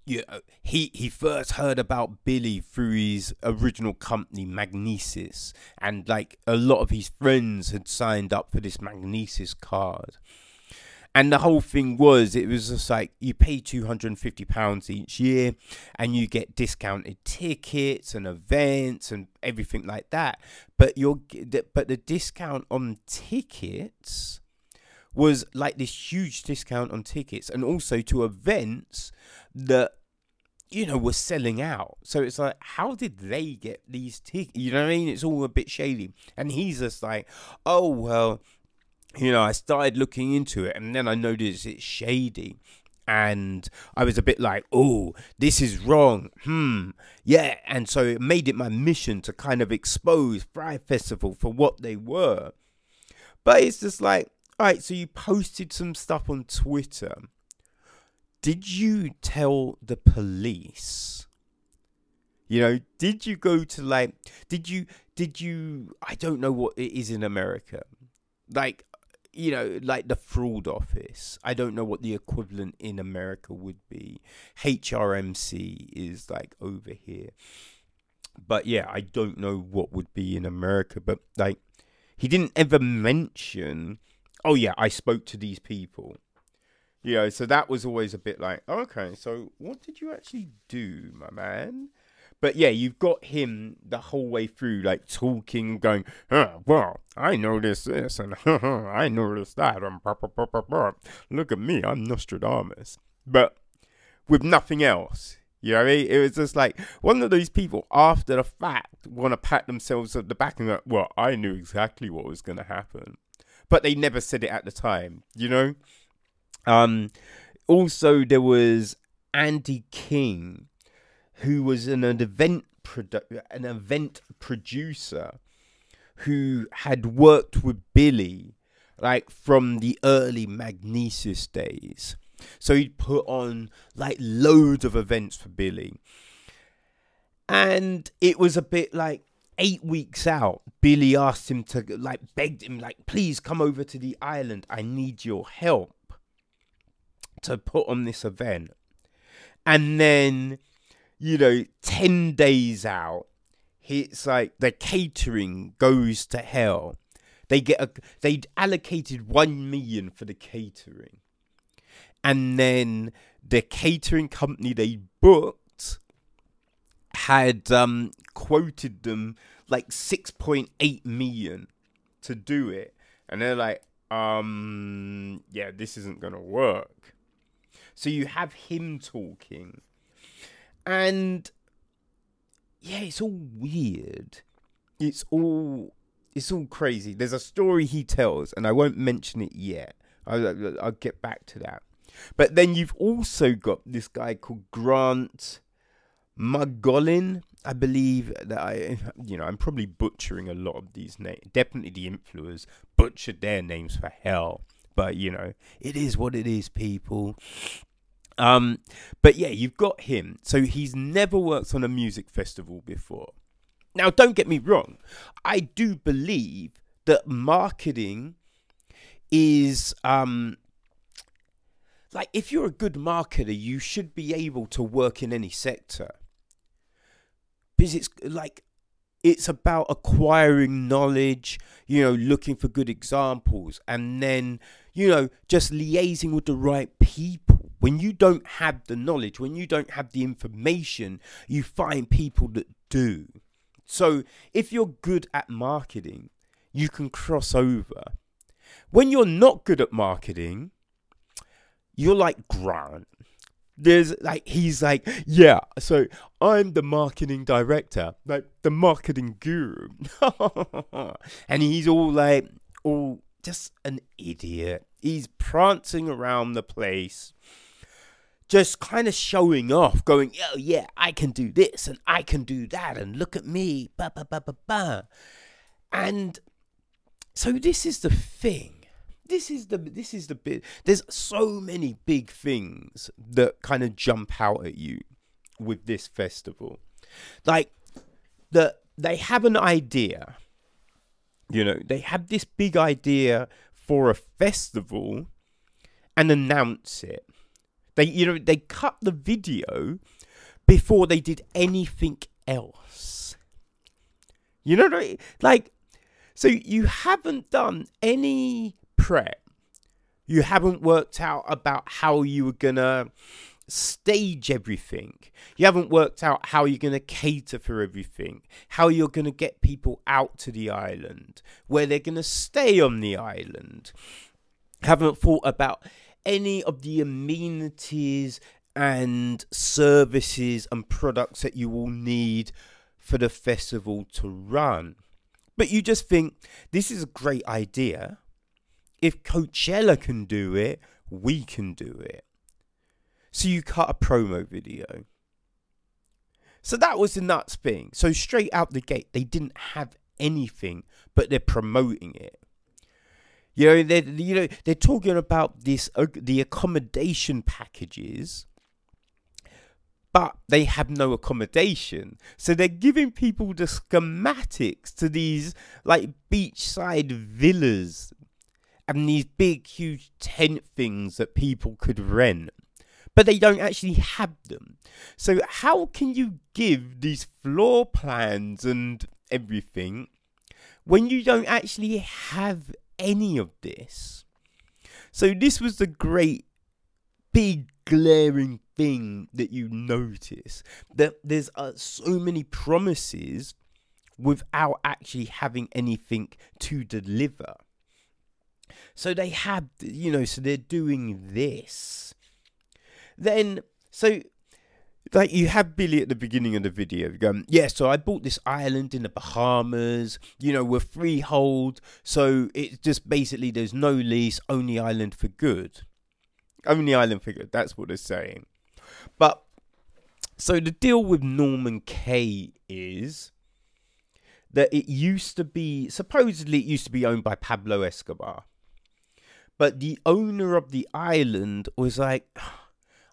you know, he he first heard about Billy through his original company Magnises, and like a lot of his friends had signed up for this Magnises card. And the whole thing was, it was just like you pay two hundred and fifty pounds each year, and you get discounted tickets and events and everything like that. But you're but the discount on tickets was like this huge discount on tickets and also to events that you know were selling out so it's like how did they get these tickets you know what i mean it's all a bit shady and he's just like oh well you know i started looking into it and then i noticed it's shady and I was a bit like, oh, this is wrong. Hmm. Yeah. And so it made it my mission to kind of expose Fyre Festival for what they were. But it's just like, all right, so you posted some stuff on Twitter. Did you tell the police? You know, did you go to like did you did you I don't know what it is in America. Like you know, like the fraud office. I don't know what the equivalent in America would be. HRMC is like over here. But yeah, I don't know what would be in America, but like he didn't ever mention oh yeah, I spoke to these people. You know, so that was always a bit like, okay, so what did you actually do, my man? But yeah, you've got him the whole way through, like talking, going, oh, "Well, I noticed this, and I noticed that, and blah, blah, blah, look at me, I'm Nostradamus." But with nothing else. You know what I mean? It was just like one of those people after the fact want to pat themselves on the back and go, well, I knew exactly what was going to happen. But they never said it at the time, you know? Um, also, there was Andy King, who was an event produ- an event producer who had worked with Billy like from the early Magnises days. So he'd put on like loads of events for Billy. And it was a bit like eight weeks out, Billy asked him to like begged him, like, please come over to the island. I need your help to put on this event. And then, you know, 10 days out, it's like the catering goes to hell. They get a, they'd allocated 1 million for the catering and then the catering company they booked had um, quoted them like 6.8 million to do it. And they're like um yeah this isn't gonna work. So you have him talking. And yeah it's all weird. It's all it's all crazy. There's a story he tells and i won't mention it yet. I'll, I'll get back to that. But then you've also got this guy called Grant Margolin. I believe that I, you know, I'm probably butchering a lot of these names. Definitely the influencers butchered their names for hell. But, you know, it is what it is, people. Um, but yeah, you've got him. So he's never worked on a music festival before. Now, don't get me wrong. I do believe that marketing is um, like if you're a good marketer, you should be able to work in any sector. Because it's like it's about acquiring knowledge, you know, looking for good examples, and then, you know, just liaising with the right people. When you don't have the knowledge, when you don't have the information, you find people that do. So if you're good at marketing, you can cross over. When you're not good at marketing, you're like Grant. There's like he's like, yeah, so I'm the marketing director, like the marketing guru. and he's all like all just an idiot. He's prancing around the place just kind of showing off, going, oh yeah, I can do this and I can do that, and look at me, ba ba ba ba ba. And so this is the thing this is the this is the bit there's so many big things that kind of jump out at you with this festival. Like that they have an idea you know they have this big idea for a festival and announce it. They you know they cut the video before they did anything else. You know like so you haven't done any prep, you haven't worked out about how you were gonna stage everything. You haven't worked out how you're going to cater for everything, how you're going to get people out to the island, where they're going to stay on the island. Haven't thought about any of the amenities and services and products that you will need for the festival to run. But you just think this is a great idea if Coachella can do it, we can do it. So you cut a promo video. So that was the nuts thing. So straight out the gate, they didn't have anything, but they're promoting it. You know, they're you know they're talking about this uh, the accommodation packages, but they have no accommodation. So they're giving people the schematics to these like beachside villas and these big, huge tent things that people could rent, but they don't actually have them. So, how can you give these floor plans and everything when you don't actually have any of this? So, this was the great, big, glaring thing that you notice that there's uh, so many promises without actually having anything to deliver. So they have, you know, so they're doing this. Then, so like you have Billy at the beginning of the video going, yeah, so I bought this island in the Bahamas, you know, we're freehold, so it's just basically there's no lease, only island for good. Only island for good, that's what they're saying. But so the deal with Norman Cay is that it used to be supposedly it used to be owned by Pablo Escobar. But the owner of the island was like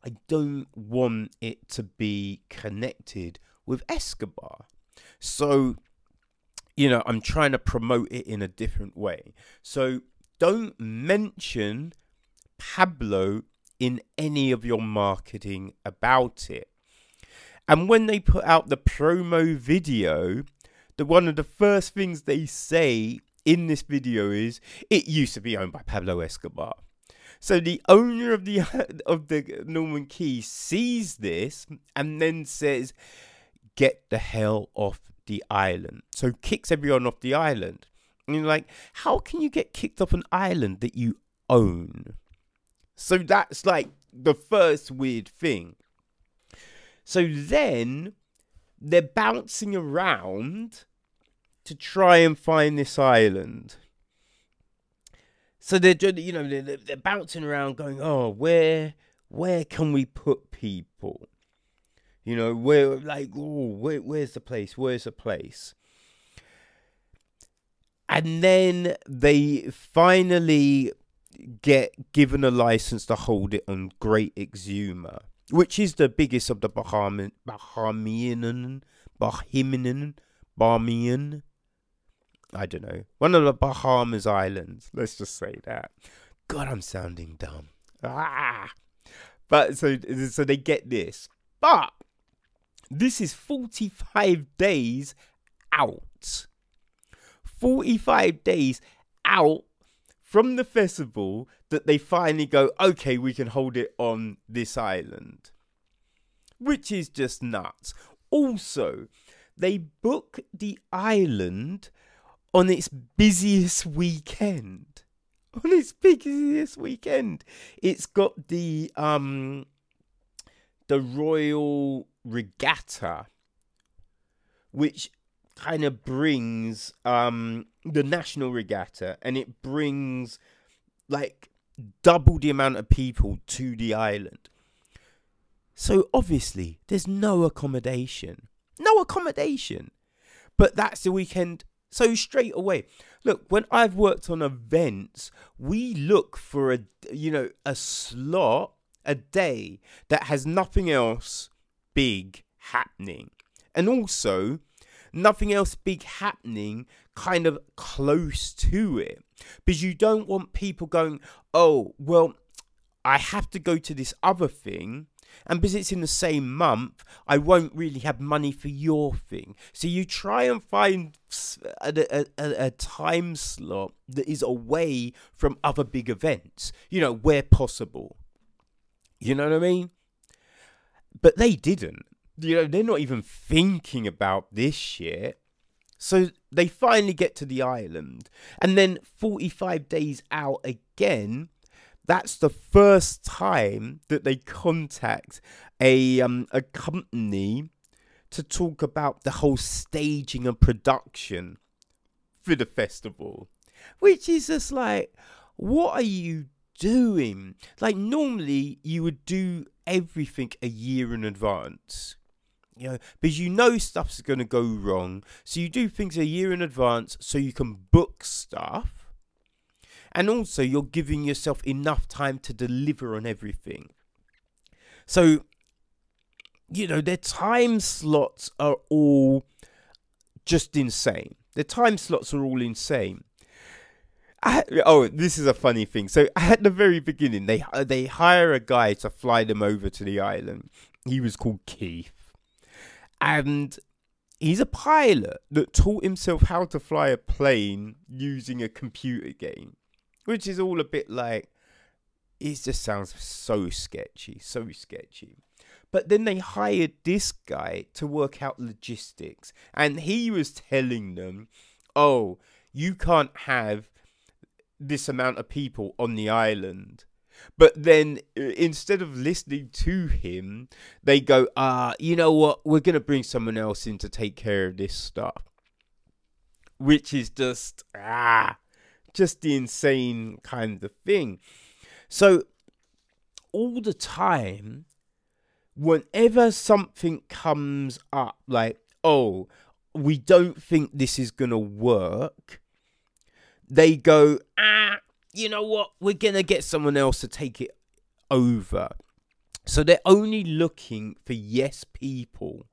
I don't want it to be connected with Escobar. So, you know, I'm trying to promote it in a different way. So, don't mention Pablo in any of your marketing about it. And when they put out the promo video, the one of the first things they say in this video is it used to be owned by Pablo Escobar. So the owner of the of the Norman Cay sees this and then says, "Get the hell off the island." So kicks everyone off the island. And you're like, how can you get kicked off an island that you own? So that's like the first weird thing. So then they're bouncing around to try and find this island. So they're you know they're, they're bouncing around, going, "Oh, where where can we put people? You know, where like, oh, where, where's the place? Where's the place?" And then they finally get given a license to hold it on Great Exuma, which is the biggest of the Bahamian, Bahamian, Bahamian, Bahamian I don't know, one of the Bahamas Islands. Let's just say that. God, I'm sounding dumb. Ah! But so so they get this, but this is 45 days out. 45 days out from the festival that they finally go, okay, we can hold it on this island. Which is just nuts. Also, they book the island on its busiest weekend. On its busiest weekend, it's got the um the Royal Regatta, which kind of brings um the National Regatta, and it brings like double the amount of people to the island. So obviously, there's no accommodation. No accommodation. But that's the weekend so straight away, look, when I've worked on events, we look for a you know a slot a day that has nothing else big happening. And also nothing else big happening kind of close to it. Because you don't want people going, "Oh, well, I have to go to this other thing and because it's in the same month, I won't really have money for your thing. So you try and find a, a, a, time slot that is away from other big events, you know, where possible. You know what I mean? But they didn't. You know, they're not even thinking about this shit. So they finally get to the island. And then 45 days out again, that's the first time that they contact a um, a company to talk about the whole staging and production for the festival, which is just like, what are you doing? Like normally you would do everything a year in advance. You know, because you know stuff's going to go wrong. So you do things a year in advance so you can book stuff and also you're giving yourself enough time to deliver on everything. So, you know, their time slots are all just insane. The time slots are all insane. I, oh, this is a funny thing. So at the very beginning, they uh, they hire a guy to fly them over to the island. He was called Keith, and he's a pilot that taught himself how to fly a plane using a computer game which is all a bit like it just sounds so sketchy, so sketchy. But then they hired this guy to work out logistics. And he was telling them, oh, you can't have this amount of people on the island. But then uh, instead of listening to him, they go, ah, you know what? We're going to bring someone else in to take care of this stuff. Which is just, ah, just the insane kind of thing. So all the time, whenever something comes up, like, oh, we don't think this is going to work, they go, ah, you know what? We're going to get someone else to take it over. So they're only looking for yes people.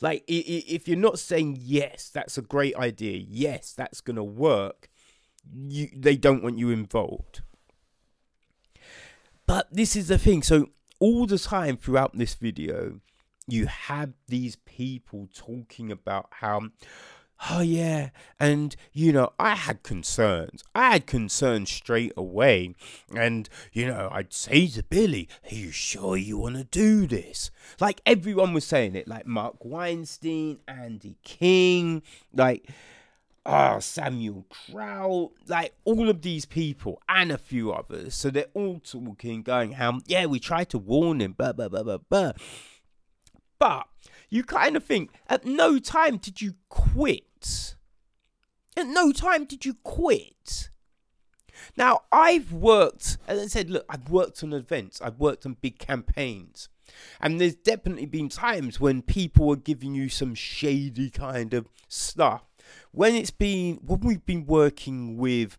Like, if you're not saying yes, that's a great idea, yes, that's going to work, you, they don't want you involved. But this is the thing. So all the time throughout this video, you have these people talking about how, oh yeah, and you know, I had concerns. I had concerns straight away. And, you know, I'd say to Billy, Are you sure you want to do this? Like everyone was saying it, like Marc Weinstein, Andy King, like oh, Samuel Krost, like all of these people and a few others. So they're all talking, going, how, yeah, we tried to warn him, blah, blah, blah, blah, blah. But you kind of think, at no time did you quit. At no time did you quit. Now, I've worked, as I said, look, I've worked on events, I've worked on big campaigns. And there's definitely been times when people are giving you some shady kind of stuff when it's been when we've been working with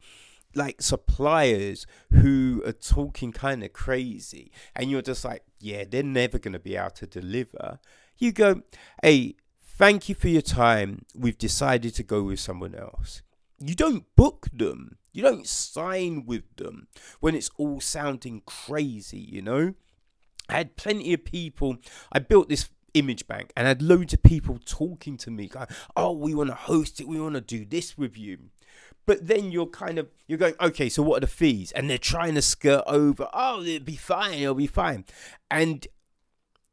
like suppliers who are talking kind of crazy and you're just like yeah they're never going to be able to deliver you go hey thank you for your time. We've decided to go with someone else. You don't book them. You don't sign with them when it's all sounding crazy you know? I had plenty of people i built this image bank and I had loads of people talking to me going, oh we want to host it we want to do this with you. But then you're kind of you're going okay so what are the fees? And they're trying to skirt over oh it'll be fine it'll be fine. And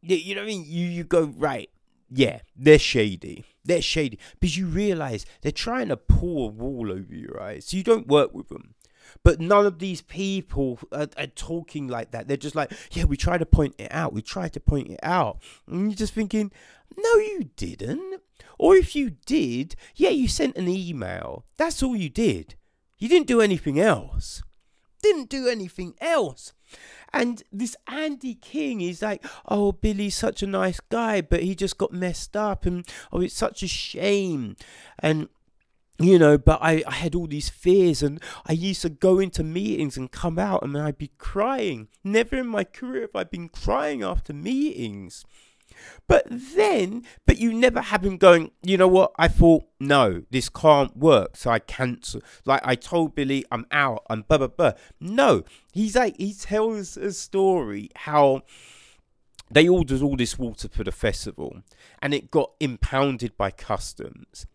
you know what I mean? You you go right yeah they're shady they're shady. Because you realize they're trying to pull a wall over your eyes. So you don't work with them but none of these people are, are, talking like that. They're just like, yeah, we try to point it out. We try to point it out. And you're just thinking, no, you didn't. Or if you did, yeah, you sent an email. That's all you did. You didn't do anything else. Didn't do anything else. And this Andy King is like, oh, Billy's such a nice guy, but he just got messed up, and oh, it's such a shame. And you know, but I, I had all these fears and I used to go into meetings and come out and I'd be crying. Never in my career have I been crying after meetings. But then, but you never have him going, you know what? I thought, no, this can't work. So I cancel. Like I told Billy, I'm out, I'm blah, blah, blah. No, he's like, he tells a story how they ordered all this water for the festival and it got impounded by customs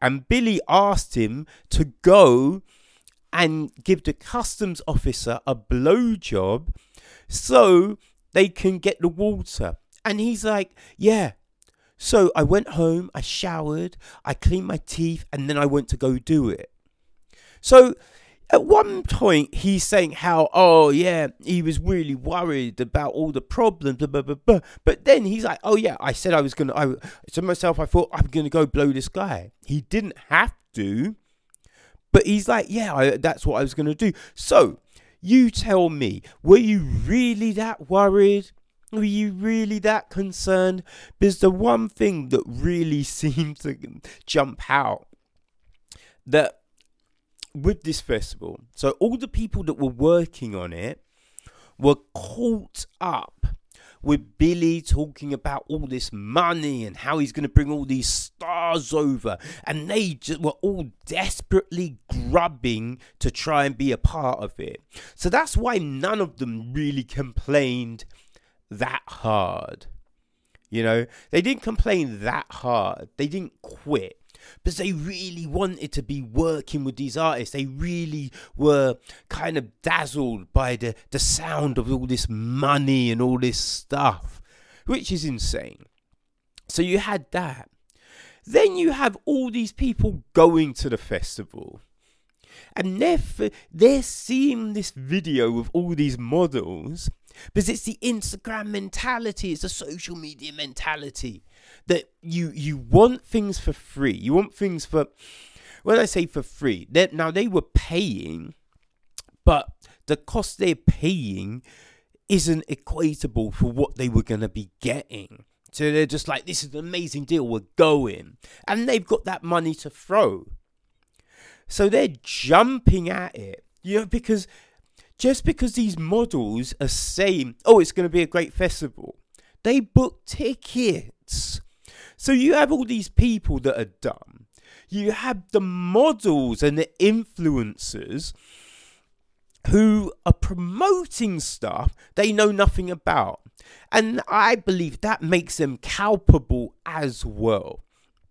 and Billy asked him to go and give the customs officer a blowjob so they can get the water. And he's like, Yeah. So I went home, I showered, I cleaned my teeth, and then I went to go do it. So at one point he's saying how oh yeah he was really worried about all the problems blah, blah, blah, blah. but then he's like oh yeah i said i was gonna i to myself i thought i'm gonna go blow this guy. He didn't have to but he's like yeah I, that's what i was gonna do. So you tell me were you really that worried? Were you really that concerned? Because the one thing that really seemed to jump out that with this festival, so all the people that were working on it were caught up with Billy talking about all this money and how he's going to bring all these stars over. And they just were all desperately grubbing to try and be a part of it. So that's why none of them really complained that hard. You know, they didn't complain that hard, they didn't quit because they really wanted to be working with these artists. They really were kind of dazzled by the, the sound of all this money and all this stuff. which is insane. So you had that. Then you have all these people going to the festival. And they're, they're seeing this video of all these models because it's the Instagram mentality, it's the social media mentality that you you want things for free. You want things for when I say for free, now they were paying, but the cost they're paying isn't equatable for what they were to be getting. So they're just like, this is an amazing deal, we're going. And they've got that money to throw. So they're jumping at it, you know, because just because these models are saying, oh, it's going to be a great festival, they book tickets. So you have all these people that are dumb. You have the models and the influencers who are promoting stuff they know nothing about. And I believe that makes them culpable as well.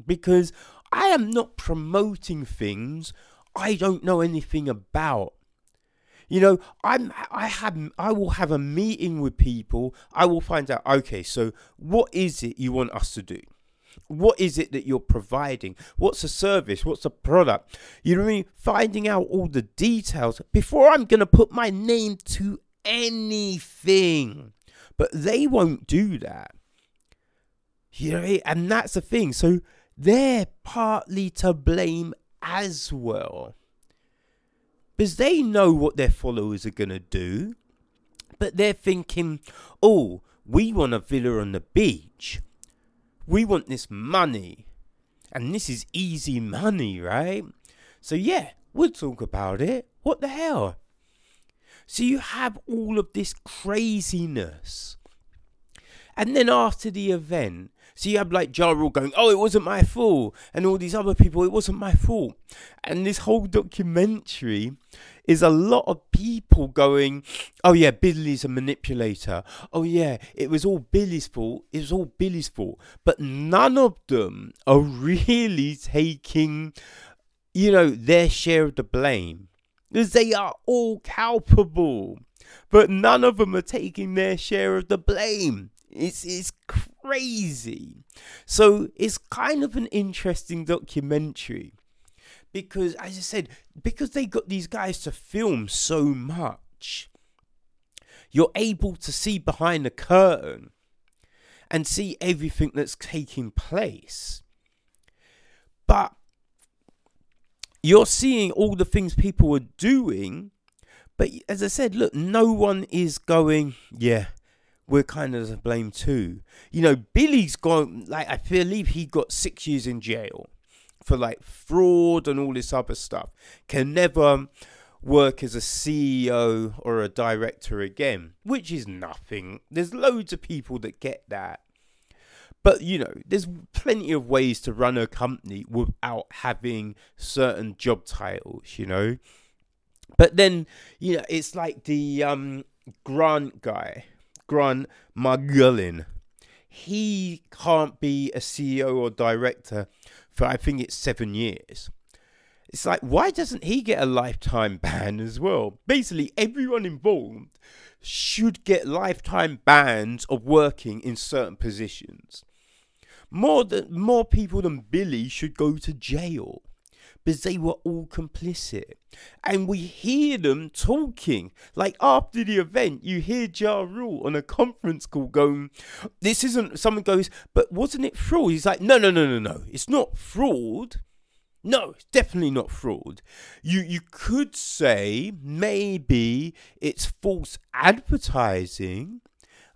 Because I am not promoting things I don't know anything about. You know, I'm I have I will have a meeting with people. I will find out, okay, so what is it you want us to do? What is it that you're providing? What's the service? What's the product? You know what I mean? Finding out all the details before I'm to put my name to anything. But they won't do that. You know, and that's the thing. So they're partly to blame as well. Because they know what their followers are going to do. But they're thinking, oh, we want a villa on the beach. We want this money. And this is easy money, right? So, yeah, we'll talk about it. What the hell? So, you have all of this craziness. And then after the event, so you have like Ja Rule going, "Oh, it wasn't my fault," and all these other people, "It wasn't my fault." And this whole documentary is a lot of people going, "Oh yeah, Billy's a manipulator. Oh yeah, it was all Billy's fault. It was all Billy's fault." But none of them are really taking, you know, their share of the blame because they are all culpable. But none of them are taking their share of the blame. It's it's crazy. So it's kind of an interesting documentary because, as I said, because they got these guys to film so much, you're able to see behind the curtain and see everything that's taking place. But you're seeing all the things people are doing. But as I said, look, no one is going, yeah, we're kind of to blame too. You know, Billy's gone like I believe he got six years in jail for like fraud and all this other stuff. Can never work as a CEO or a director again, which is nothing. There's loads of people that get that. But you know, there's plenty of ways to run a company without having certain job titles, you know. But then, you know, it's like the um Grant guy Grant Margolin. He can't be a CEO or director for I think it's seven years. It's like, why doesn't he get a lifetime ban as well? Basically, everyone involved should get lifetime bans of working in certain positions. More than more people than Billy should go to jail because they were all complicit. And we hear them talking. Like after the event, you hear Ja Rule on a conference call going, This isn't, someone goes, But wasn't it fraud? He's like, No, no, no, no, no. It's not fraud. No, it's definitely not fraud. You you could say maybe it's false advertising.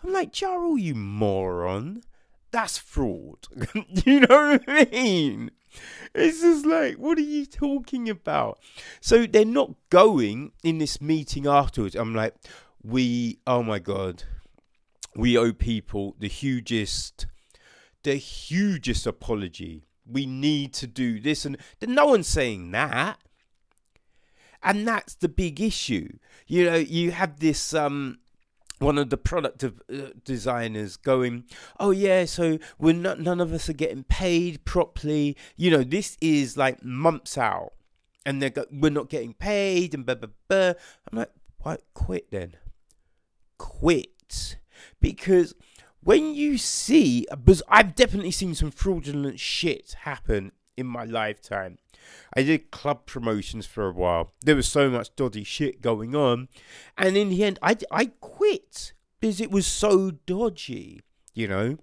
I'm like, Ja Rule, you moron. That's fraud. you know what I mean? It's just like, what are you talking about? So they're not going in this meeting afterwards. I'm like, we, oh my God, we owe people the hugest, the hugest apology. We need to do this. And no one's saying that. And that's the big issue. You know, you have this um one of the product of, uh, designers going, "Oh yeah, so we're not none of us are getting paid properly. You know, this is like months out, and they're go- we're not getting paid and blah blah blah." I'm like, "Why quit then? Quit." Because when you see, because I've definitely seen some fraudulent shit happen in my lifetime. I did club promotions for a while. There was so much dodgy shit going on. And in the end, I, I quit because it was so dodgy, you know.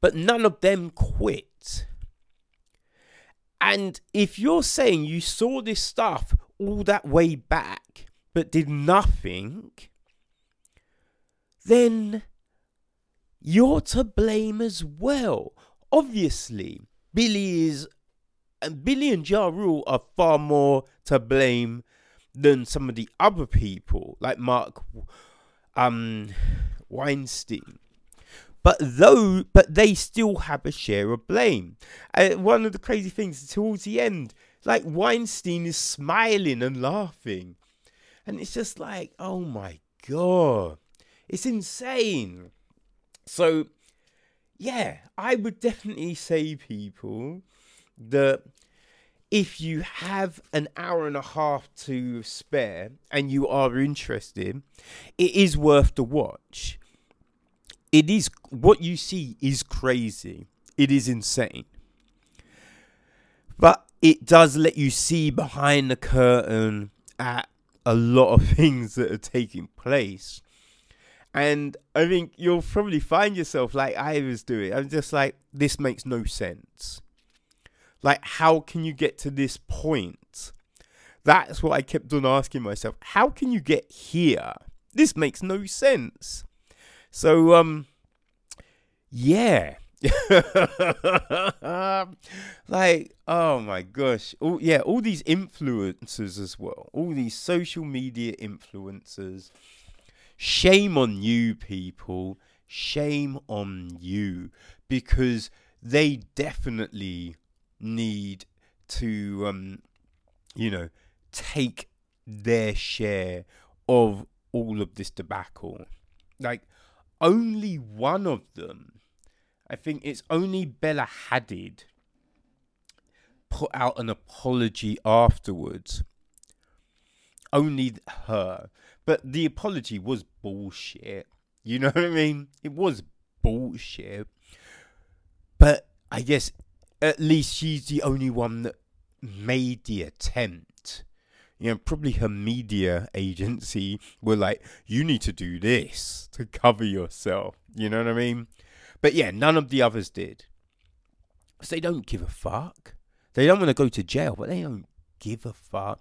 But none of them quit. And if you're saying you saw this stuff all that way back but did nothing, then you're to blame as well. Obviously, Billy is and Billy and Ja Rule are far more to blame than some of the other people, like Marc um, Weinstein. But though, but they still have a share of blame. Uh, one of the crazy things towards the end, like Weinstein is smiling and laughing, and it's just like, oh my god, it's insane. So, yeah, I would definitely say people that if you have an hour and a half to spare and you are interested, it is worth the watch. It is what you see is crazy. It is insane. But it does let you see behind the curtain at a lot of things that are taking place. And I think you'll probably find yourself like I was doing. I'm just like, this makes no sense. Like, how can you get to this point? That's what I kept on asking myself. How can you get here? This makes no sense. So, um, yeah. like, oh my gosh. All, yeah, all these influencers as well. All these social media influencers. Shame on you, people. Shame on you. Because they definitely need to, um, you know, take their share of all of this debacle. Like, only one of them, I think it's only Bella Hadid, put out an apology afterwards. Only her. But the apology was bullshit. You know what I mean? It was bullshit. But I guess at least she's the only one that made the attempt. You know, probably her media agency were like, you need to do this to cover yourself. You know what I mean? But yeah, none of the others did. So they don't give a fuck. They don't want to go to jail, but they don't give a fuck.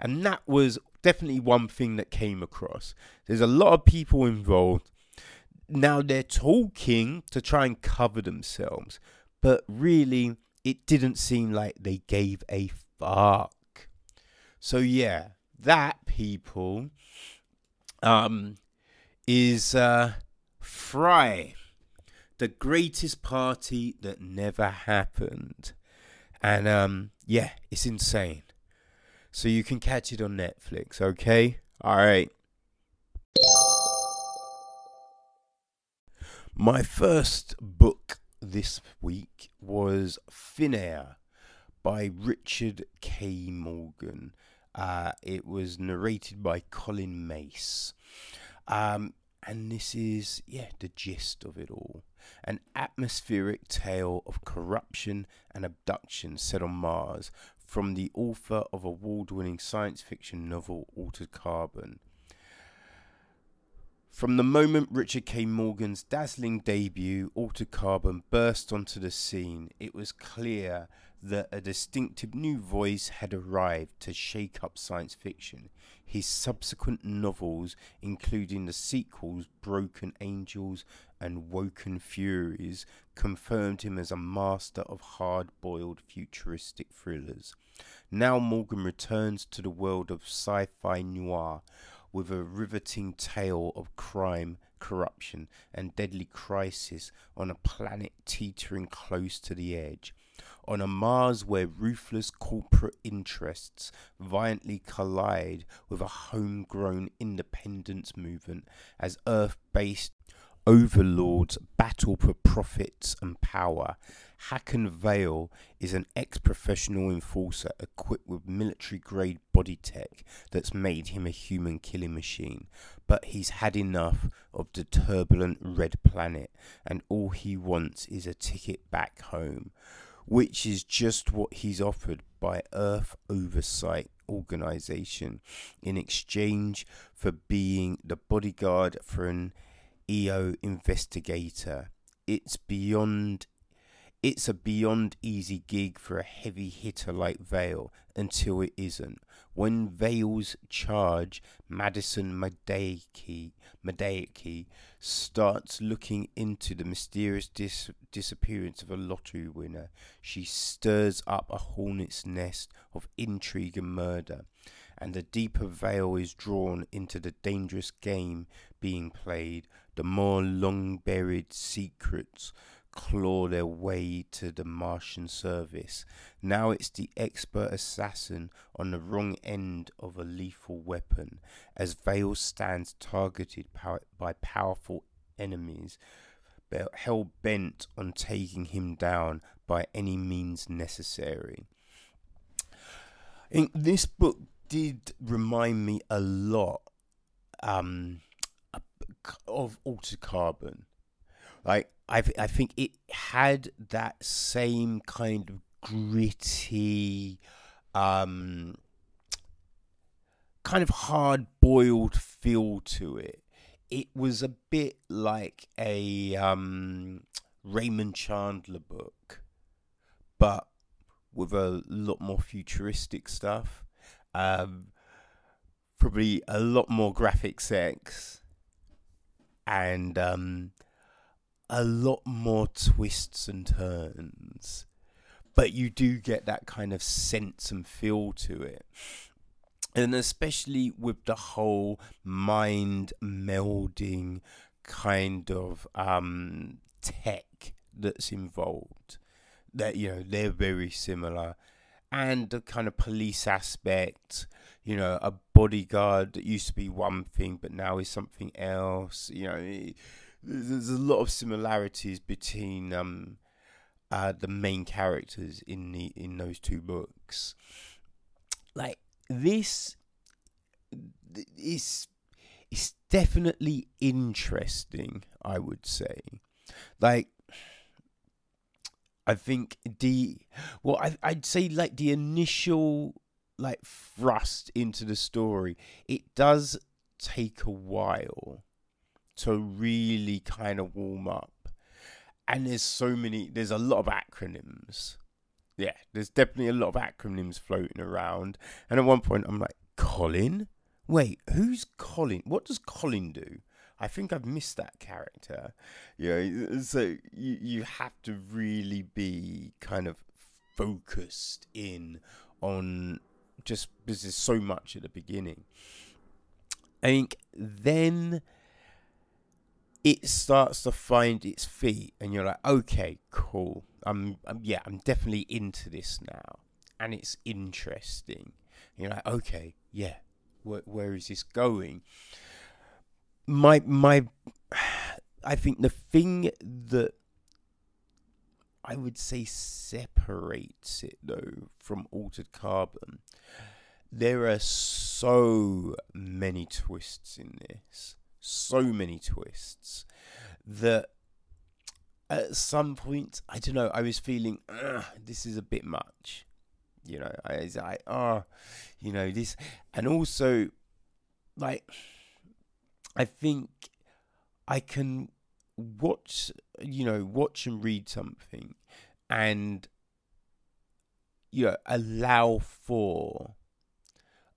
And that was definitely one thing that came across. There's a lot of people involved. Now they're talking to try and cover themselves, but really, it didn't seem like they gave a fuck. So yeah, that people um is uh Fyre, the greatest party that never happened. And um yeah, it's insane. So you can catch it on Netflix, okay? All right. My first book this week was Thin Air by Richard K. Morgan. Uh, it was narrated by Colin Mace. Um, and this is, yeah, the gist of it all. An atmospheric tale of corruption and abduction set on Mars from the author of award winning science fiction novel Altered Carbon. From the moment Richard K. Morgan's dazzling debut, Altered Carbon, burst onto the scene, it was clear that a distinctive new voice had arrived to shake up science fiction. His subsequent novels, including the sequels Broken Angels and Woken Furies, confirmed him as a master of hard boiled futuristic thrillers. Now Morgan returns to the world of sci fi noir with a riveting tale of crime, corruption, and deadly crisis on a planet teetering close to the edge. On a Mars where ruthless corporate interests violently collide with a homegrown independence movement as Earth based overlords battle for profits and power. Hakan Veil is an ex professional enforcer equipped with military grade body tech that's made him a human killing machine. But he's had enough of the turbulent red planet, and all he wants is a ticket back home, which is just what he's offered by Earth Oversight Organization in exchange for being the bodyguard for an EO investigator. It's beyond it's a beyond easy gig for a heavy hitter like Veil until it isn't. When Veil's charge, Madison Madekwe, starts looking into the mysterious dis- disappearance of a lottery winner, she stirs up a hornet's nest of intrigue and murder. And the deeper Veil is drawn into the dangerous game being played, the more long buried secrets claw their way to the Martian service. Now it's the expert assassin on the wrong end of a lethal weapon, as Veil stands targeted by powerful enemies, hell bent on taking him down by any means necessary. In this book did remind me a lot um, of Altered Carbon. Like I I think it had that same kind of gritty, um, kind of hard boiled feel to it. It was a bit like a um, Raymond Chandler book, but with a lot more futuristic stuff. Um, probably a lot more graphic sex and um, a lot more twists and turns, but you do get that kind of sense and feel to it. And especially with the whole mind melding kind of um, tech that's involved, that you know they're very similar, and the kind of police aspect. You know, a bodyguard that used to be one thing but now is something else. You know there's a lot of similarities between um, uh, the main characters in the in those two books. Like this is it's definitely interesting, I would say. Like I think the well I I'd say like the initial like thrust into the story, it does take a while to really kind of warm up. And there's so many, there's a lot of acronyms. Yeah, there's definitely a lot of acronyms floating around. And at one point, I'm like, Colin? Wait, who's Colin? What does Colin do? I think I've missed that character. Yeah, so you you have to really be kind of focused in on just because there's so much at the beginning. I think then it starts to find its feet and you're like okay cool. I'm, I'm yeah i'm definitely into this now. And it's interesting. And you're like okay yeah. Where, where is this going? My my i think the thing that i would say separates it though from altered carbon there are so many twists in this so many twists that at some point, I don't know, I was feeling, this is a bit much. You know, I was like, oh, you know, this. And also, like, I think I can watch, you know, watch and read something and, you know, allow for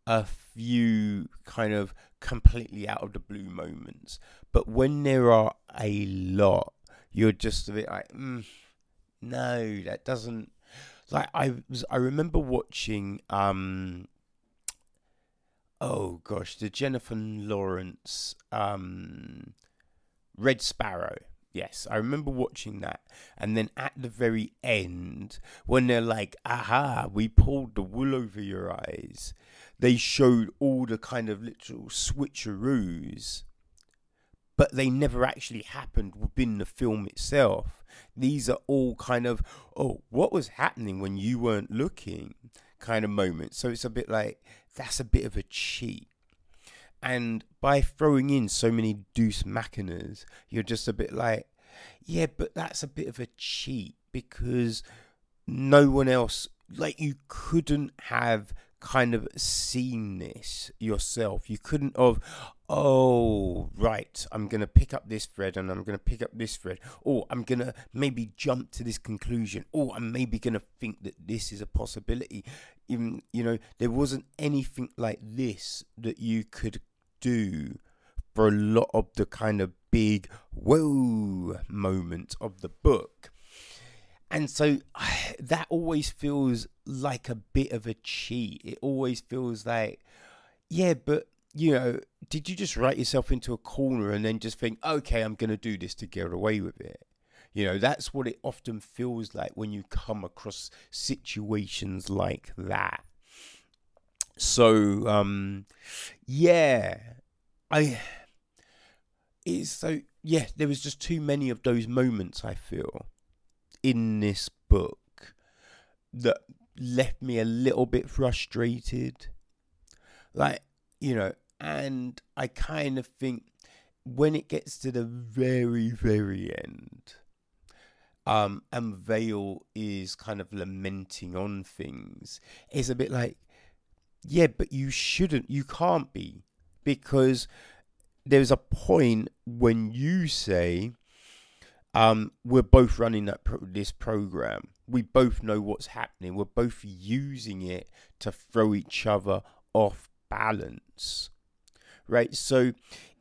a few kind of completely out of the blue moments. But when there are a lot, you're just a bit like, mm, no, that doesn't. Like I was, I remember watching. um Oh gosh, the Jennifer Lawrence um Red Sparrow. Yes, I remember watching that. And then at the very end, when they're like, aha, we pulled the wool over your eyes, they showed all the kind of literal switcheroos. but they never actually happened within the film itself. These are all kind of, oh, what was happening when you weren't looking kind of moments. So it's a bit like, that's a bit of a cheat. And by throwing in so many Deus Machinas, you're just a bit like, yeah, but that's a bit of a cheat because no one else, like, you couldn't have kind of seen this yourself. You couldn't have, oh, right, I'm going to pick up this thread and I'm going to pick up this thread. Or I'm going to maybe jump to this conclusion. Or I'm maybe going to think that this is a possibility. Even, you know, there wasn't anything like this that you could do for a lot of the kind of big whoa moment of the book. And so that always feels like a bit of a cheat. It always feels like, yeah, but you know, did you just write yourself into a corner and then just think, okay, I'm going to do this to get away with it? You know, that's what it often feels like when you come across situations like that. So, um, yeah, I, it's so, yeah, there was just too many of those moments, I feel in this book that left me a little bit frustrated. Like, you know, and I kind of think when it gets to the very, very end, um, and Veil is kind of lamenting on things, it's a bit like, yeah, but you shouldn't, you can't be, because there's a point when you say, um, we're both running that pro- this program. We both know what's happening. We're both using it to throw each other off balance, right? So,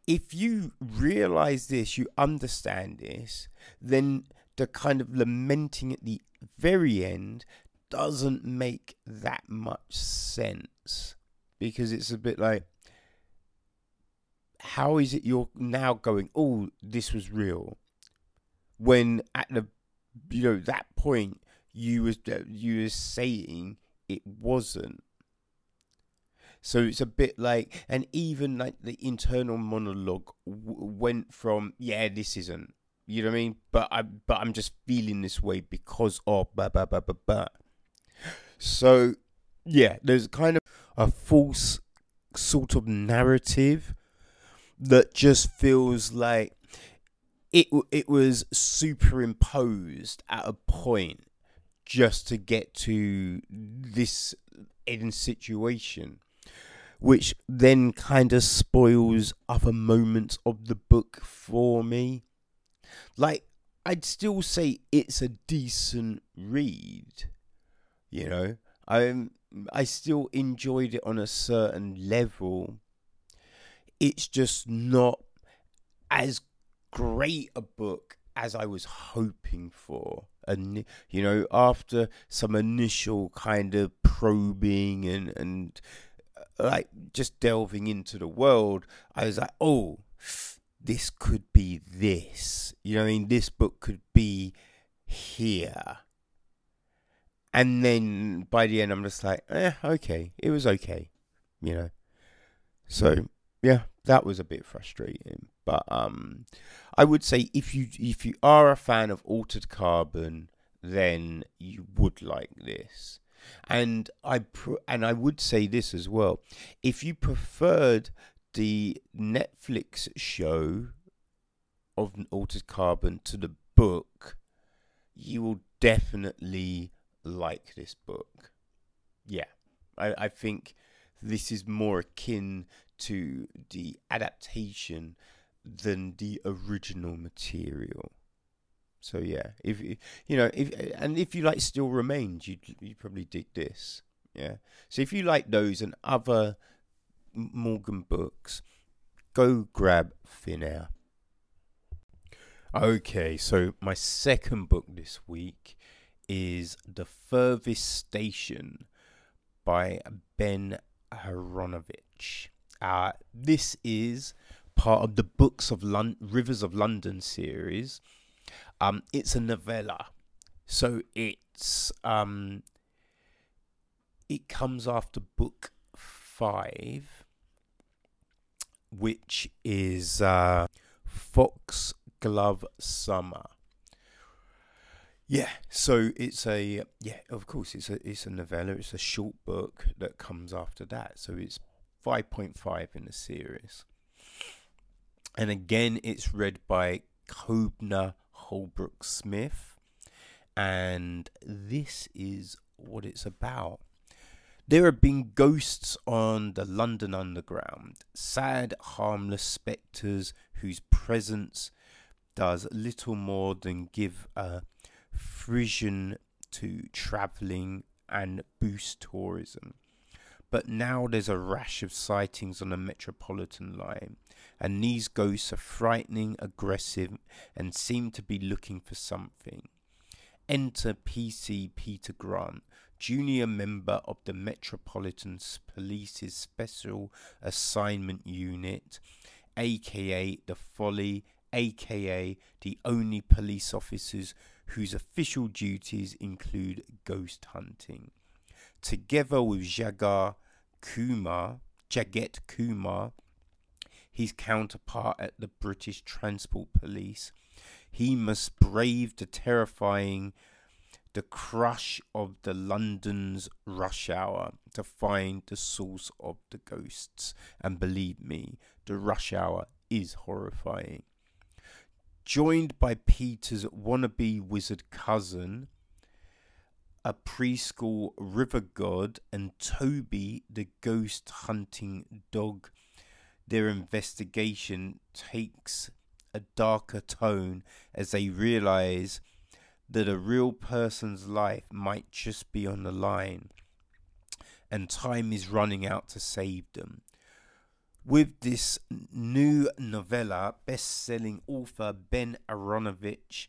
if you realize this, you understand this, then the kind of lamenting at the very end doesn't make that much sense because it's a bit like how is it you're now going oh this was real when at the you know that point you was uh, you was saying it wasn't. So it's a bit like and even like the internal monologue w- went from yeah this isn't you know what i mean? But i but i'm just feeling this way because of blah blah blah blah blah so yeah there's kind of a false sort of narrative that just feels like it it was superimposed at a point just to get to this end situation which then kind of spoils other moments of the book for me. Like i'd still say it's a decent read you know? I i still enjoyed it on a certain level. It's just not as great a book as I was hoping for. And you know, after some initial kind of probing and and uh, like just delving into the world, I was like, oh, this could be this. You know, I mean, this book could be here. And then by the end, I'm just like, eh, okay, it was okay, you know. So yeah, that was a bit frustrating. But um, I would say if you if you are a fan of Altered Carbon, then you would like this. And I pr- and I would say this as well. If you preferred the Netflix show of Altered Carbon to the book, you will definitely like this book. Yeah, I, I think this is more akin to the adaptation than the original material. So yeah, if you know if and if you like Still Remains, you you probably dig this. Yeah. So if you like those and other Morgan books, go grab Thin Air. Okay, so my second book this week is The Furthest Station by Ben Aaronovitch. Uh, this is part of the Books of Lon- Rivers of London series. Um, it's a novella, so it's um, it comes after book five, which is uh, Foxglove Summer. Yeah, so it's a yeah, of course it's a it's a novella. It's a short book that comes after that. So it's five point five in the series, and again it's read by Kobna Holdbrook Smith, and this is what it's about. There have been ghosts on the London Underground, sad, harmless spectres whose presence does little more than give a frisson to travelling and boost tourism. But now there's a rash of sightings on the Metropolitan line, and these ghosts are frightening, aggressive, and seem to be looking for something. Enter PC Peter Grant, junior member of the Metropolitan Police's Special Assignment Unit, aka the Folly, aka the only police officers whose official duties include ghost hunting. Together with Jagar Kumar, Jagat Kumar, his counterpart at the British Transport Police, he must brave the terrifying the crush of the London's rush hour to find the source of the ghosts. And believe me, the rush hour is horrifying joined by Peter's wannabe wizard cousin, a preschool river god, and Toby, the ghost hunting dog. Their investigation takes a darker tone as they realize that a real person's life might just be on the line and time is running out to save them with this new novella, best selling author Ben Aaronovitch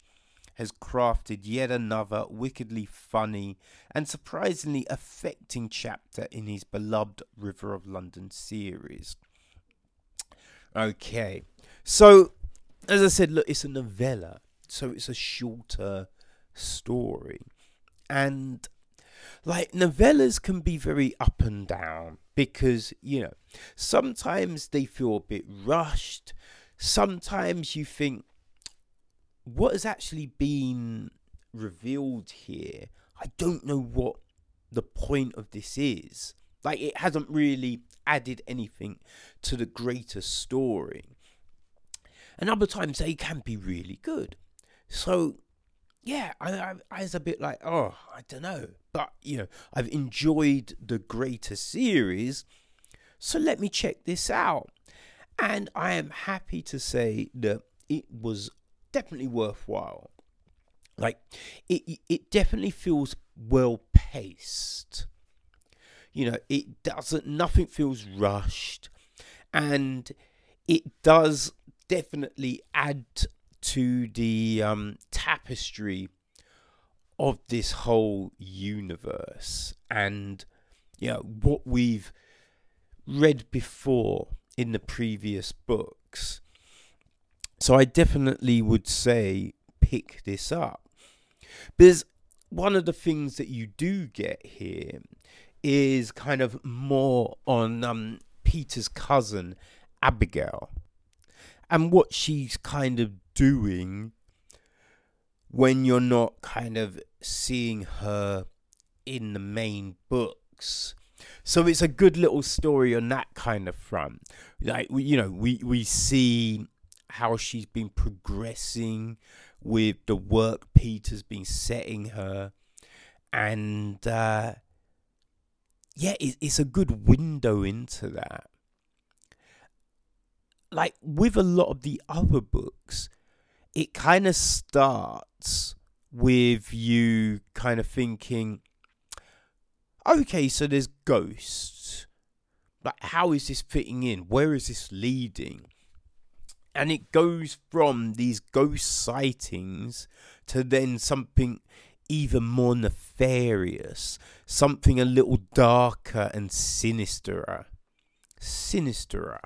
has crafted yet another wickedly funny and surprisingly affecting chapter in his beloved River of London series. Okay, so as I said, look, it's a novella, so it's a shorter story. And like novellas can be very up and down because you know sometimes they feel a bit rushed sometimes you think what has actually been revealed here i don't know what the point of this is like it hasn't really added anything to the greater story and other times they can be really good so yeah, I, I, I was a bit like, oh, I don't know. But, you know, I've enjoyed the greater series, so let me check this out. And I am happy to say that it was definitely worthwhile. Like, it, it definitely feels well paced. You know, it doesn't, nothing feels rushed. And it does definitely add to the um, tapestry of this whole universe and you know what we've read before in the previous books so i definitely would say pick this up because one of the things that you do get here is kind of more on um, peter's cousin abigail and what she's kind of doing when you're not kind of seeing her in the main books. So it's a good little story on that kind of front. Like you know, we we see how she's been progressing with the work Peter's been setting her, and uh, yeah, it, it's a good window into that. Like with a lot of the other books, it kind of starts with you kind of thinking, okay, so there's ghosts. Like, how is this fitting in? Where is this leading? And it goes from these ghost sightings to then something even more nefarious, something a little darker and sinisterer. Sinisterer.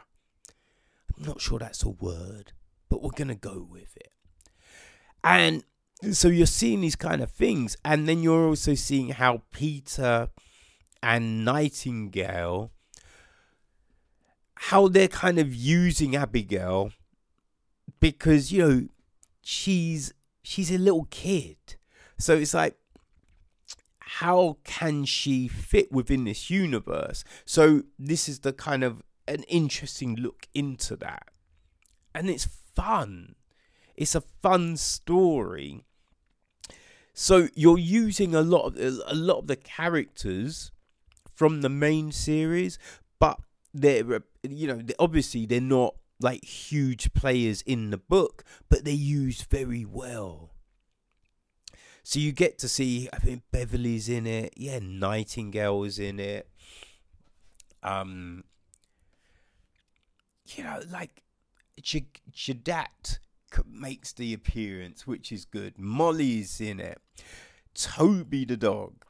I'm not sure that's a word, but we're going to go with it. And so you're seeing these kind of things. And then you're also seeing how Peter and Nightingale, how they're kind of using Abigail because you know she's she's a little kid, so it's like how can she fit within this universe? So this is the kind of an interesting look into that, and it's fun. It's a fun story. So you're using a lot of a lot of the characters from the main series, but they're you know obviously they're not like huge players in the book, but they're used very well. So you get to see, I think Beverly's in it, yeah, Nightingale's in it. Um, you know, like Ch- makes the appearance, which is good. Molly's in it. Toby the dog,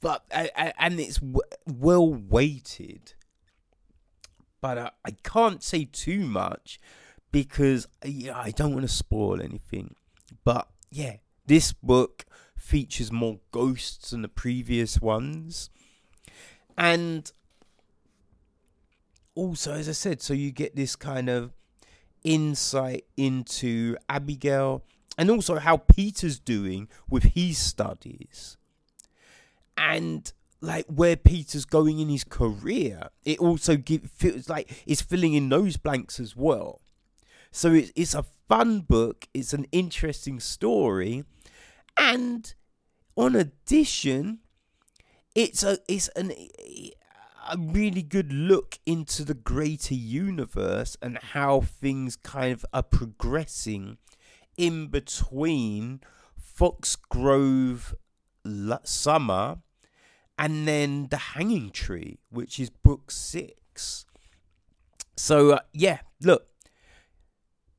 but and it's well weighted. But uh, I can't say too much because yeah, I don't want to spoil anything. But yeah, this book features more ghosts than the previous ones. And also, as I said, so you get this kind of insight into Abigail and also how Peter's doing with his studies. And like where Peter's going in his career, it also give, feels like it's filling in those blanks as well. So it's it's a fun book. It's an interesting story, and on addition, it's a it's an a really good look into the greater universe and how things kind of are progressing in between Foxglove Summer and then The Hanging Tree, which is book six. So, uh, yeah, look,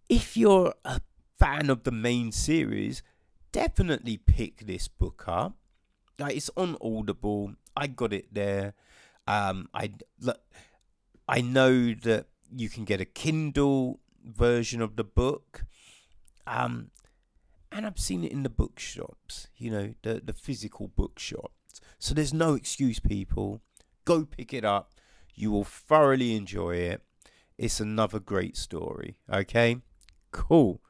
if you're a fan of the main series, definitely pick this book up. Like, it's on Audible. I got it there. Um, I look, I know that you can get a Kindle version of the book. Um, and I've seen it in the bookshops, you know, the the physical So there's no excuse, people. Go pick it up. You will thoroughly enjoy it. It's another great story. Okay, cool.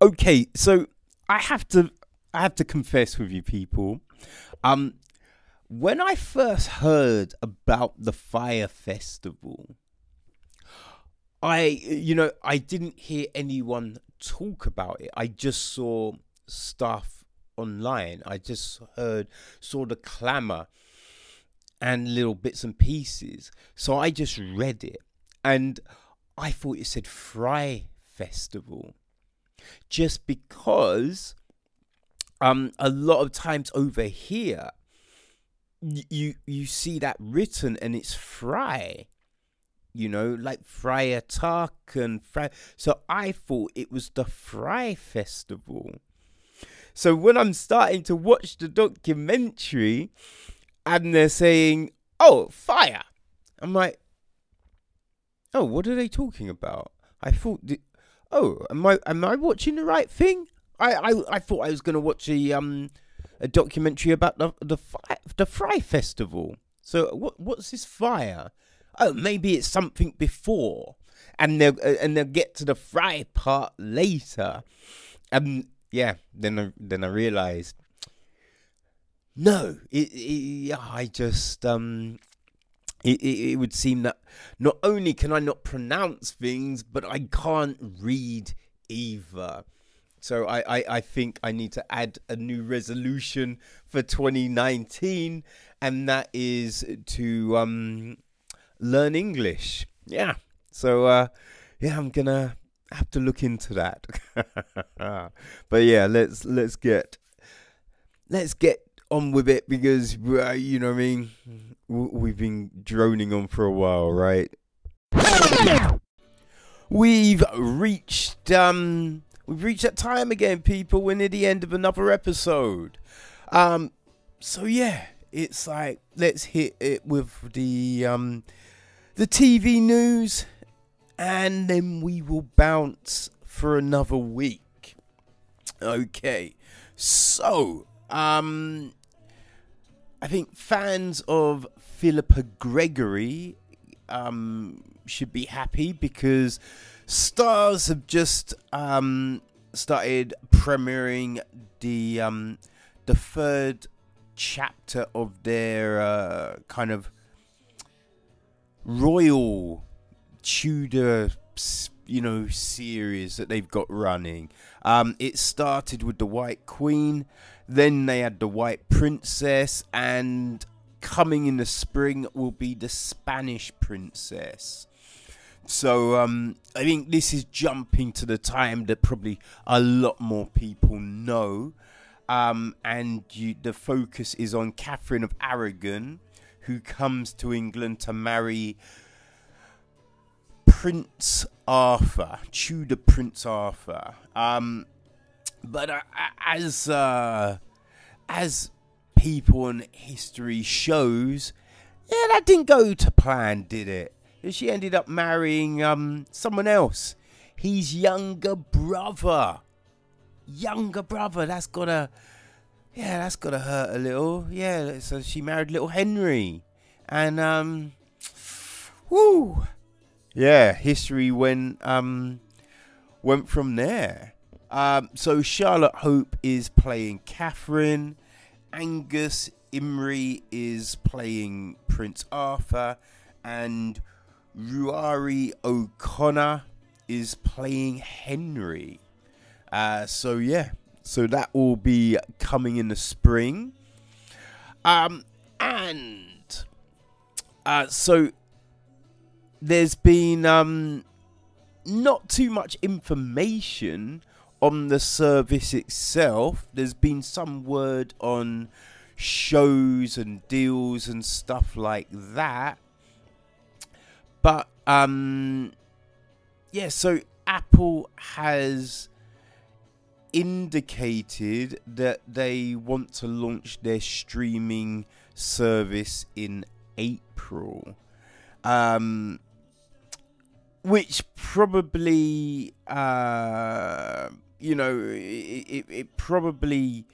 Okay, so I have to I have to confess with you people. Um, when I first heard about the Fyre Festival, I, you know, I didn't hear anyone talk about it. I just saw stuff online. I just heard, saw the clamour and little bits and pieces. So I just read it and I thought it said Fry Festival just because um a lot of times over here you you see that written and it's Fry. You know, like Friar Tuck and Fry. So I thought it was the Fry Festival. So when I'm starting to watch the documentary and they're saying, oh, fire, I'm like, oh, what are they talking about? I thought, the, oh, am I am I watching the right thing? I I, I thought I was gonna watch a um a documentary about the the the Fry Festival. So what what's this fire? Oh, maybe it's something before, and they'll and they'll get to the fry part later. And yeah, then I, then I realized. No, it, it, I just um, it, it, it would seem that not only can I not pronounce things, but I can't read either. So I, I, I think I need to add a new resolution for 2019, and that is to um, learn English. Yeah. So uh, yeah, I'm gonna have to look into that. but yeah, let's let's get let's get on with it because uh, you know what I mean. We've been droning on for a while, right? We've reached um We've reached that time again, people. We're near the end of another episode. Um, so yeah, it's like let's hit it with the um the TV news, and then we will bounce for another week. Okay, so um, I think fans of Philippa Gregory um, should be happy because Starz have just um, started premiering the um, the third chapter of their uh, kind of royal Tudor, you know, series that they've got running. Um, it started with the White Queen, then they had the White Princess, and coming in the spring will be the Spanish Princess. So um, I think this is jumping to the time that probably a lot more people know. Um, and you, the focus is on Catherine of Aragon, who comes to England to marry Prince Arthur, Tudor Prince Arthur. Um, but uh, as uh, as people and history shows, yeah, that didn't go to plan, did it? She ended up marrying um someone else. His younger brother. Younger brother. That's gotta yeah, that's gotta hurt a little. Yeah, so she married little Henry. And um yeah, history went um went from there. Um, so Charlotte Hope is playing Catherine, Angus Imrie is playing Prince Arthur, and Ruari O'Connor is playing Henry. Uh, so yeah, so that will be coming in the spring. Um, and uh, so there's been um, not too much information on the service itself. There's been some word on shows and deals and stuff like that. But um yeah, so Apple has indicated that they want to launch their streaming service in April. Um, which probably, uh, you know, it, it, it, probably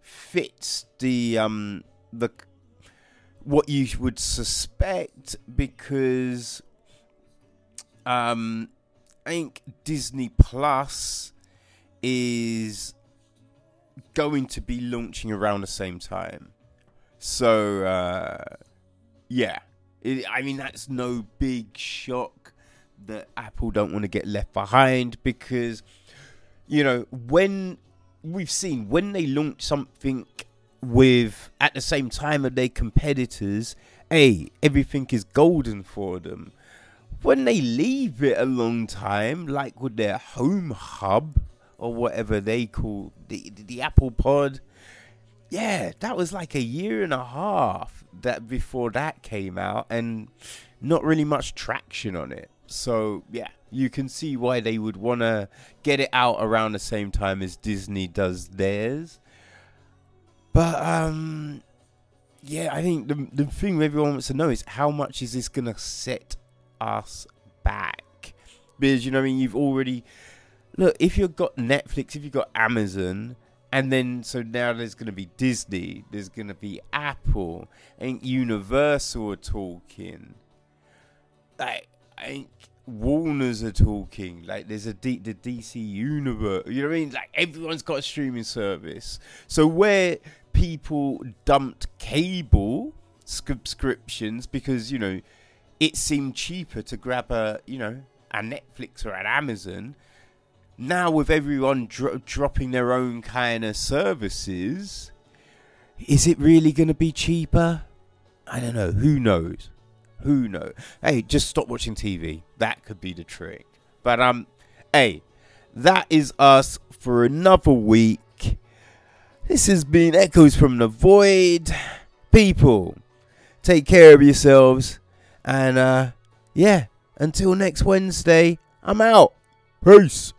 fits the um, the what you would suspect because um, I think Disney Plus is going to be launching around the same time. So, uh, yeah. It, I mean, that's no big shock that Apple don't want to get left behind because, you know, when we've seen when they launch something with at the same time of their competitors, hey, everything is golden for them. When they leave it a long time, like with their home hub, or whatever they call the the Apple Pod. Yeah, that was like a year and a half that before that came out, and not really much traction on it. So yeah, you can see why they would want to get it out around the same time as Disney does theirs. But um, yeah, I think the the thing everyone wants to know is how much is this gonna set us back? Because you know, I mean, you've already look, if you've got Netflix, if you've got Amazon, and then so now there's to be Disney, there's to be Apple, and Universal talking. Like, Think Warner's are talking. Like, there's a D- the DC universe. You know what I mean? Like, everyone's got a streaming service. So where people dumped cable subscriptions because you know it seemed cheaper to grab a you know a Netflix or an Amazon now with everyone dro- dropping their own kind of services, is it really going to be cheaper? I don't know. Who knows? Who knows? Hey, just stop watching TV. That could be the trick. But um, hey, that is us for another week. This has been Echoes from the Void. People, take care of yourselves. And uh, yeah, until next Wednesday, I'm out. Peace.